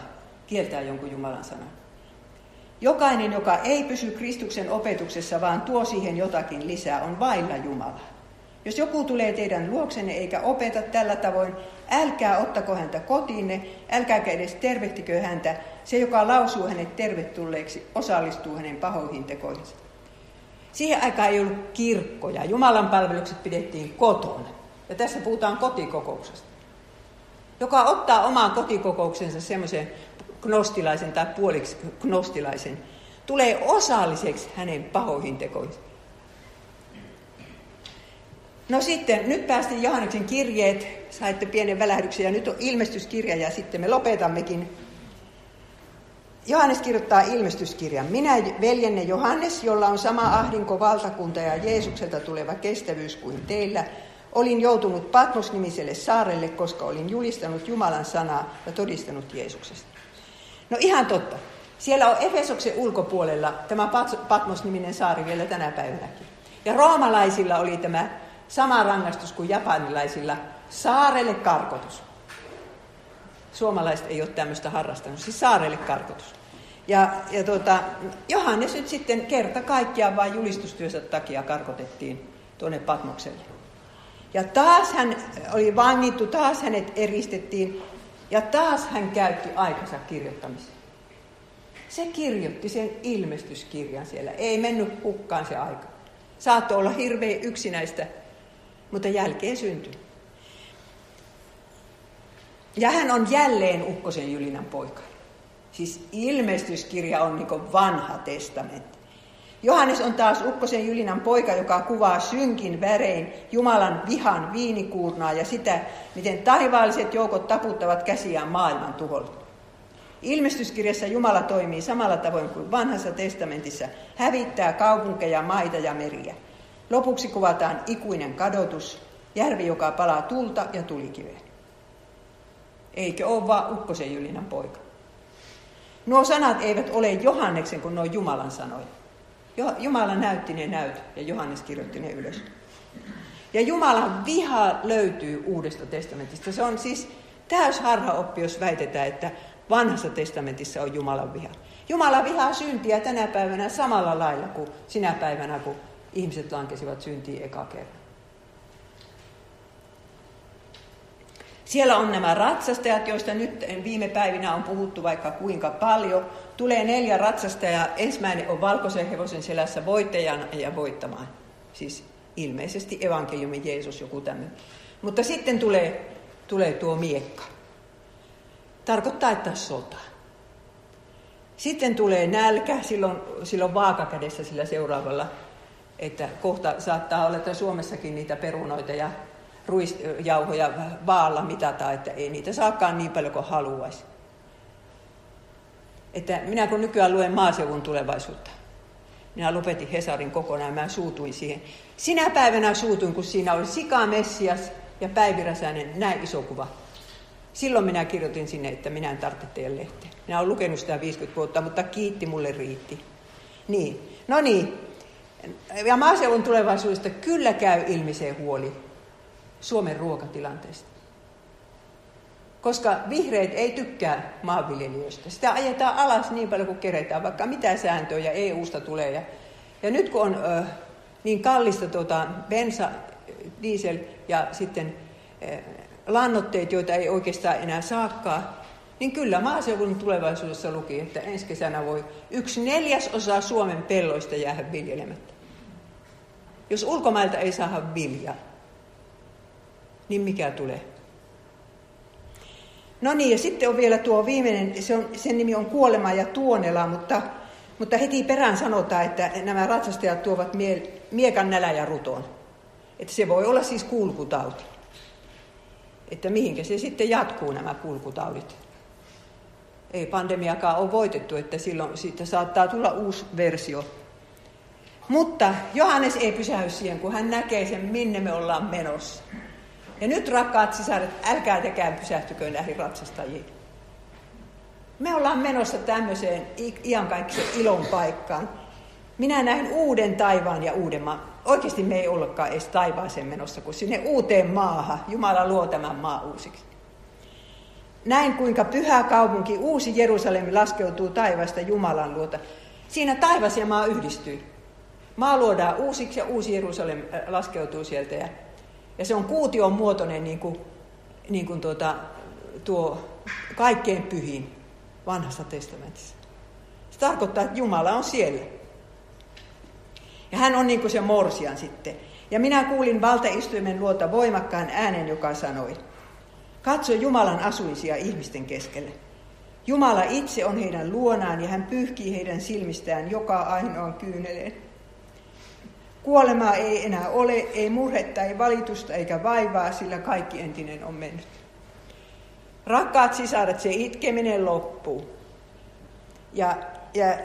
kieltää jonkun Jumalan sanan. Jokainen, joka ei pysy Kristuksen opetuksessa, vaan tuo siihen jotakin lisää, on vailla Jumalaa. Jos joku tulee teidän luoksenne eikä opeta tällä tavoin, älkää ottako häntä kotiinne, älkääkä edes tervehtikö häntä. Se, joka lausuu hänet tervetulleeksi, osallistuu hänen pahoihin tekoihinsa. Siihen aikaan ei ollut kirkkoja. Jumalan palvelukset pidettiin kotona. Ja tässä puhutaan kotikokouksesta. Joka ottaa omaan kotikokouksensa semmoisen gnostilaisen tai puoliksi gnostilaisen, tulee osalliseksi hänen pahoihin tekoihin. No sitten, nyt päästiin Johanneksen kirjeet, saitte pienen välähdyksen ja nyt on ilmestyskirja ja sitten me lopetammekin. Johannes kirjoittaa ilmestyskirjan. Minä, veljenne Johannes, jolla on sama ahdinko, valtakunta ja Jeesukselta tuleva kestävyys kuin teillä, olin joutunut Patmos-nimiselle saarelle, koska olin julistanut Jumalan sanaa ja todistanut Jeesuksesta. No ihan totta. Siellä on Efesoksen ulkopuolella tämä Patmos-niminen saari vielä tänä päivänäkin. Ja roomalaisilla oli tämä sama rangaistus kuin japanilaisilla, saarelle karkotus. Suomalaiset ei ole tämmöistä harrastanut, siis saarelle karkotus. Ja, ja tuota, Johannes nyt sitten kerta kaikkiaan vain julistustyönsä takia karkotettiin tuonne Patmokselle. Ja taas hän oli vangittu, taas hänet eristettiin ja taas hän käytti aikansa kirjoittamiseen. Se kirjoitti sen ilmestyskirjan siellä. Ei mennyt hukkaan se aika. Saattoi olla hirveän yksinäistä, mutta jälkeen syntyi. Ja hän on jälleen Ukkosen Jylinän poika. Siis ilmestyskirja on niin vanha testamentti. Johannes on taas Ukkosen Jylinän poika, joka kuvaa synkin värein Jumalan vihan viinikuurnaa ja sitä, miten taivaalliset joukot taputtavat käsiään maailman tuholle. Ilmestyskirjassa Jumala toimii samalla tavoin kuin vanhassa testamentissa, hävittää kaupunkeja, maita ja meriä. Lopuksi kuvataan ikuinen kadotus, järvi, joka palaa tulta ja tulikiveen. Eikö ole vaan Ukkosen Jylinän poika? Nuo sanat eivät ole Johanneksen, kun ne on Jumalan sanoja. Jumala näytti ne näyt ja Johannes kirjoitti ne ylös. Ja Jumalan viha löytyy Uudesta testamentista. Se on siis täys oppi, jos väitetään, että vanhassa testamentissa on Jumalan viha. Jumala vihaa syntiä tänä päivänä samalla lailla kuin sinä päivänä, kun ihmiset lankesivat syntiin eka kerran. Siellä on nämä ratsastajat, joista nyt viime päivinä on puhuttu vaikka kuinka paljon. Tulee neljä ratsastajaa. Ensimmäinen on valkoisen hevosen selässä voittajana ja voittamaan. Siis ilmeisesti evankeliumin Jeesus, joku tämmöinen. Mutta sitten tulee, tulee tuo miekka. Tarkoittaa, että sota. Sitten tulee nälkä, silloin, silloin vaakakädessä sillä seuraavalla, että kohta saattaa olla, että Suomessakin niitä perunoita ja ruisjauhoja vaalla mitata, että ei niitä saakaan niin paljon kuin haluaisi. Että minä kun nykyään luen maaseudun tulevaisuutta, minä lopetin Hesarin kokonaan, mä suutuin siihen. Sinä päivänä suutuin, kun siinä oli Sika Messias ja Päivi Räsänen, näin iso kuva. Silloin minä kirjoitin sinne, että minä en tarvitse teidän lehteä. Minä olen lukenut sitä 50 vuotta, mutta kiitti, mulle riitti. Niin, no niin. Ja maaseudun tulevaisuudesta kyllä käy ilmi se huoli. Suomen ruokatilanteesta. Koska vihreät ei tykkää maanviljelijöistä. Sitä ajetaan alas niin paljon kuin keretään, vaikka mitä sääntöjä EU-sta tulee. Ja, ja nyt kun on ö, niin kallista tuota, bensa, diesel ja sitten ö, lannoitteet, joita ei oikeastaan enää saakkaa, niin kyllä maaseudun tulevaisuudessa luki, että ensi kesänä voi yksi neljäsosa Suomen pelloista jäädä viljelemättä. Jos ulkomailta ei saada viljaa, niin mikä tulee? No niin, ja sitten on vielä tuo viimeinen, se on, sen nimi on Kuolema ja Tuonela, mutta, mutta heti perään sanotaan, että nämä ratsastajat tuovat mie, miekan nälä ja ruton. Että se voi olla siis kulkutauti. Että mihinkä se sitten jatkuu nämä kulkutaudit. Ei pandemiakaan ole voitettu, että silloin siitä saattaa tulla uusi versio. Mutta Johannes ei pysähy siihen, kun hän näkee sen, minne me ollaan menossa. Ja nyt rakkaat sisaret, älkää tekään pysähtykö näihin ratsastajiin. Me ollaan menossa tämmöiseen iankaikkisen ilon paikkaan. Minä näin uuden taivaan ja uuden maan. Oikeasti me ei ollakaan edes taivaaseen menossa, kun sinne uuteen maahan Jumala luo tämän maa uusiksi. Näin kuinka pyhä kaupunki, uusi Jerusalemi laskeutuu taivasta Jumalan luota. Siinä taivas ja maa yhdistyy. Maa luodaan uusiksi ja uusi Jerusalem äh, laskeutuu sieltä ja ja se on kuution muotoinen niin kuin, niin kuin tuota, tuo kaikkein pyhin vanhassa testamentissa. Se tarkoittaa, että Jumala on siellä. Ja hän on niin kuin se morsian sitten. Ja minä kuulin valtaistuimen luota voimakkaan äänen, joka sanoi, katso Jumalan asuisia ihmisten keskelle. Jumala itse on heidän luonaan ja hän pyyhkii heidän silmistään joka ainoan kyyneleen. Kuolemaa ei enää ole, ei murhetta, ei valitusta eikä vaivaa, sillä kaikki entinen on mennyt. Rakkaat sisaret, se itkeminen loppuu. Ja, ja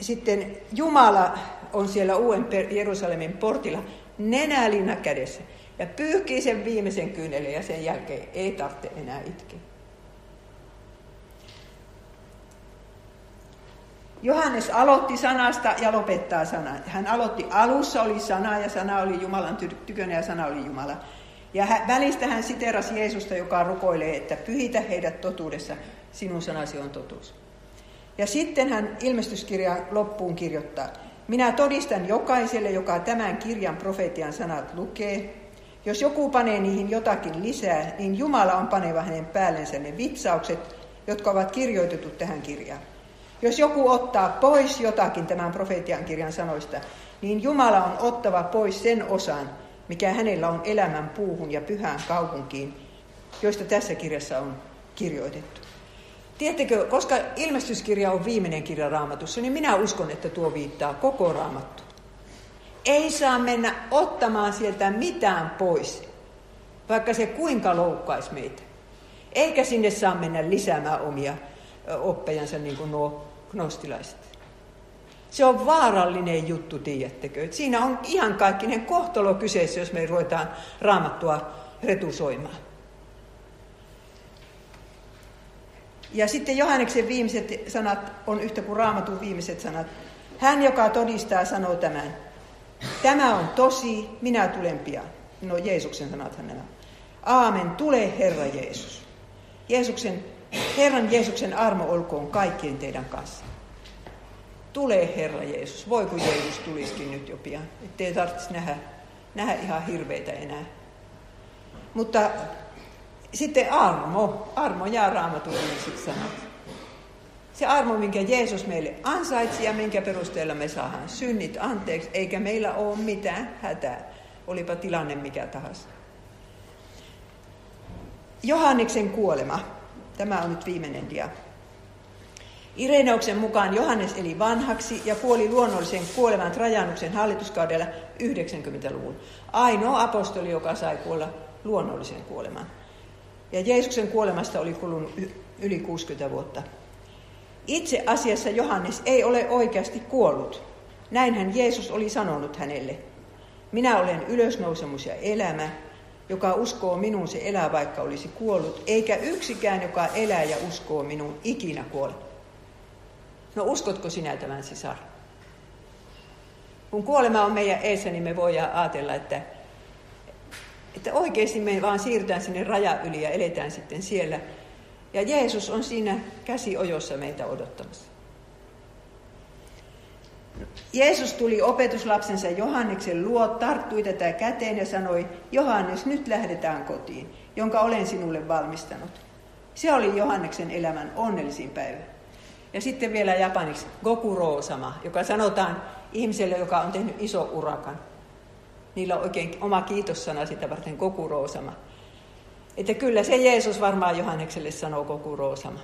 sitten Jumala on siellä uuden Jerusalemin portilla nenälinna kädessä ja pyyhkii sen viimeisen kyynelen ja sen jälkeen ei tarvitse enää itkeä. Johannes aloitti sanasta ja lopettaa sanan. Hän aloitti alussa oli sana ja sana oli Jumalan tykönä ja sana oli Jumala. Ja hän, välistä hän siterasi Jeesusta, joka rukoilee, että pyhitä heidät totuudessa, sinun sanasi on totuus. Ja sitten hän ilmestyskirjan loppuun kirjoittaa, minä todistan jokaiselle, joka tämän kirjan profeetian sanat lukee, jos joku panee niihin jotakin lisää, niin Jumala on paneva hänen päällensä ne vitsaukset, jotka ovat kirjoitettu tähän kirjaan. Jos joku ottaa pois jotakin tämän profeetian kirjan sanoista, niin Jumala on ottava pois sen osan, mikä hänellä on elämän puuhun ja pyhään kaupunkiin, joista tässä kirjassa on kirjoitettu. Tiedättekö, koska ilmestyskirja on viimeinen kirja raamatussa, niin minä uskon, että tuo viittaa koko raamattu. Ei saa mennä ottamaan sieltä mitään pois, vaikka se kuinka loukkaisi meitä. Eikä sinne saa mennä lisäämään omia oppejansa niin kuin nuo gnostilaiset. Se on vaarallinen juttu, tiedättekö. Siinä on ihan kaikkinen kohtalo kyseessä, jos me ruvetaan raamattua retusoimaan. Ja sitten Johanneksen viimeiset sanat on yhtä kuin raamatun viimeiset sanat. Hän, joka todistaa, sanoo tämän. Tämä on tosi, minä tulen pian. No Jeesuksen sanathan nämä. Aamen, tule Herra Jeesus. Jeesuksen, Herran Jeesuksen armo olkoon kaikkien teidän kanssa. Tule Herra Jeesus. Voi kun Jeesus tulisikin nyt jo pian. Ettei tarvitsisi nähdä, nähdä ihan hirveitä enää. Mutta sitten armo. Armo jää raamatun sanat. Se armo, minkä Jeesus meille ansaitsi ja minkä perusteella me saadaan synnit anteeksi, eikä meillä ole mitään hätää, olipa tilanne mikä tahansa. Johanneksen kuolema. Tämä on nyt viimeinen dia. Ireneuksen mukaan Johannes eli vanhaksi ja kuoli luonnollisen kuolevan Trajanuksen hallituskaudella 90-luvun. Ainoa apostoli, joka sai kuolla luonnollisen kuoleman. Ja Jeesuksen kuolemasta oli kulunut yli 60 vuotta. Itse asiassa Johannes ei ole oikeasti kuollut. Näinhän Jeesus oli sanonut hänelle. Minä olen ylösnousemus ja elämä. Joka uskoo minuun, se elää vaikka olisi kuollut, eikä yksikään, joka elää ja uskoo minuun, ikinä kuole. No uskotko sinä tämän sisar? Kun kuolema on meidän eessä, niin me voidaan ajatella, että, että oikeasti me vaan siirrytään sinne raja yli ja eletään sitten siellä. Ja Jeesus on siinä käsiojossa meitä odottamassa. Jeesus tuli opetuslapsensa Johanneksen luo, tarttui tätä käteen ja sanoi, Johannes, nyt lähdetään kotiin, jonka olen sinulle valmistanut. Se oli Johanneksen elämän onnellisin päivä. Ja sitten vielä japaniksi Goku Roosama, joka sanotaan ihmiselle, joka on tehnyt iso urakan. Niillä on oikein oma kiitossana sitä varten Goku Roosama. Että kyllä se Jeesus varmaan Johannekselle sanoo Goku Roosama.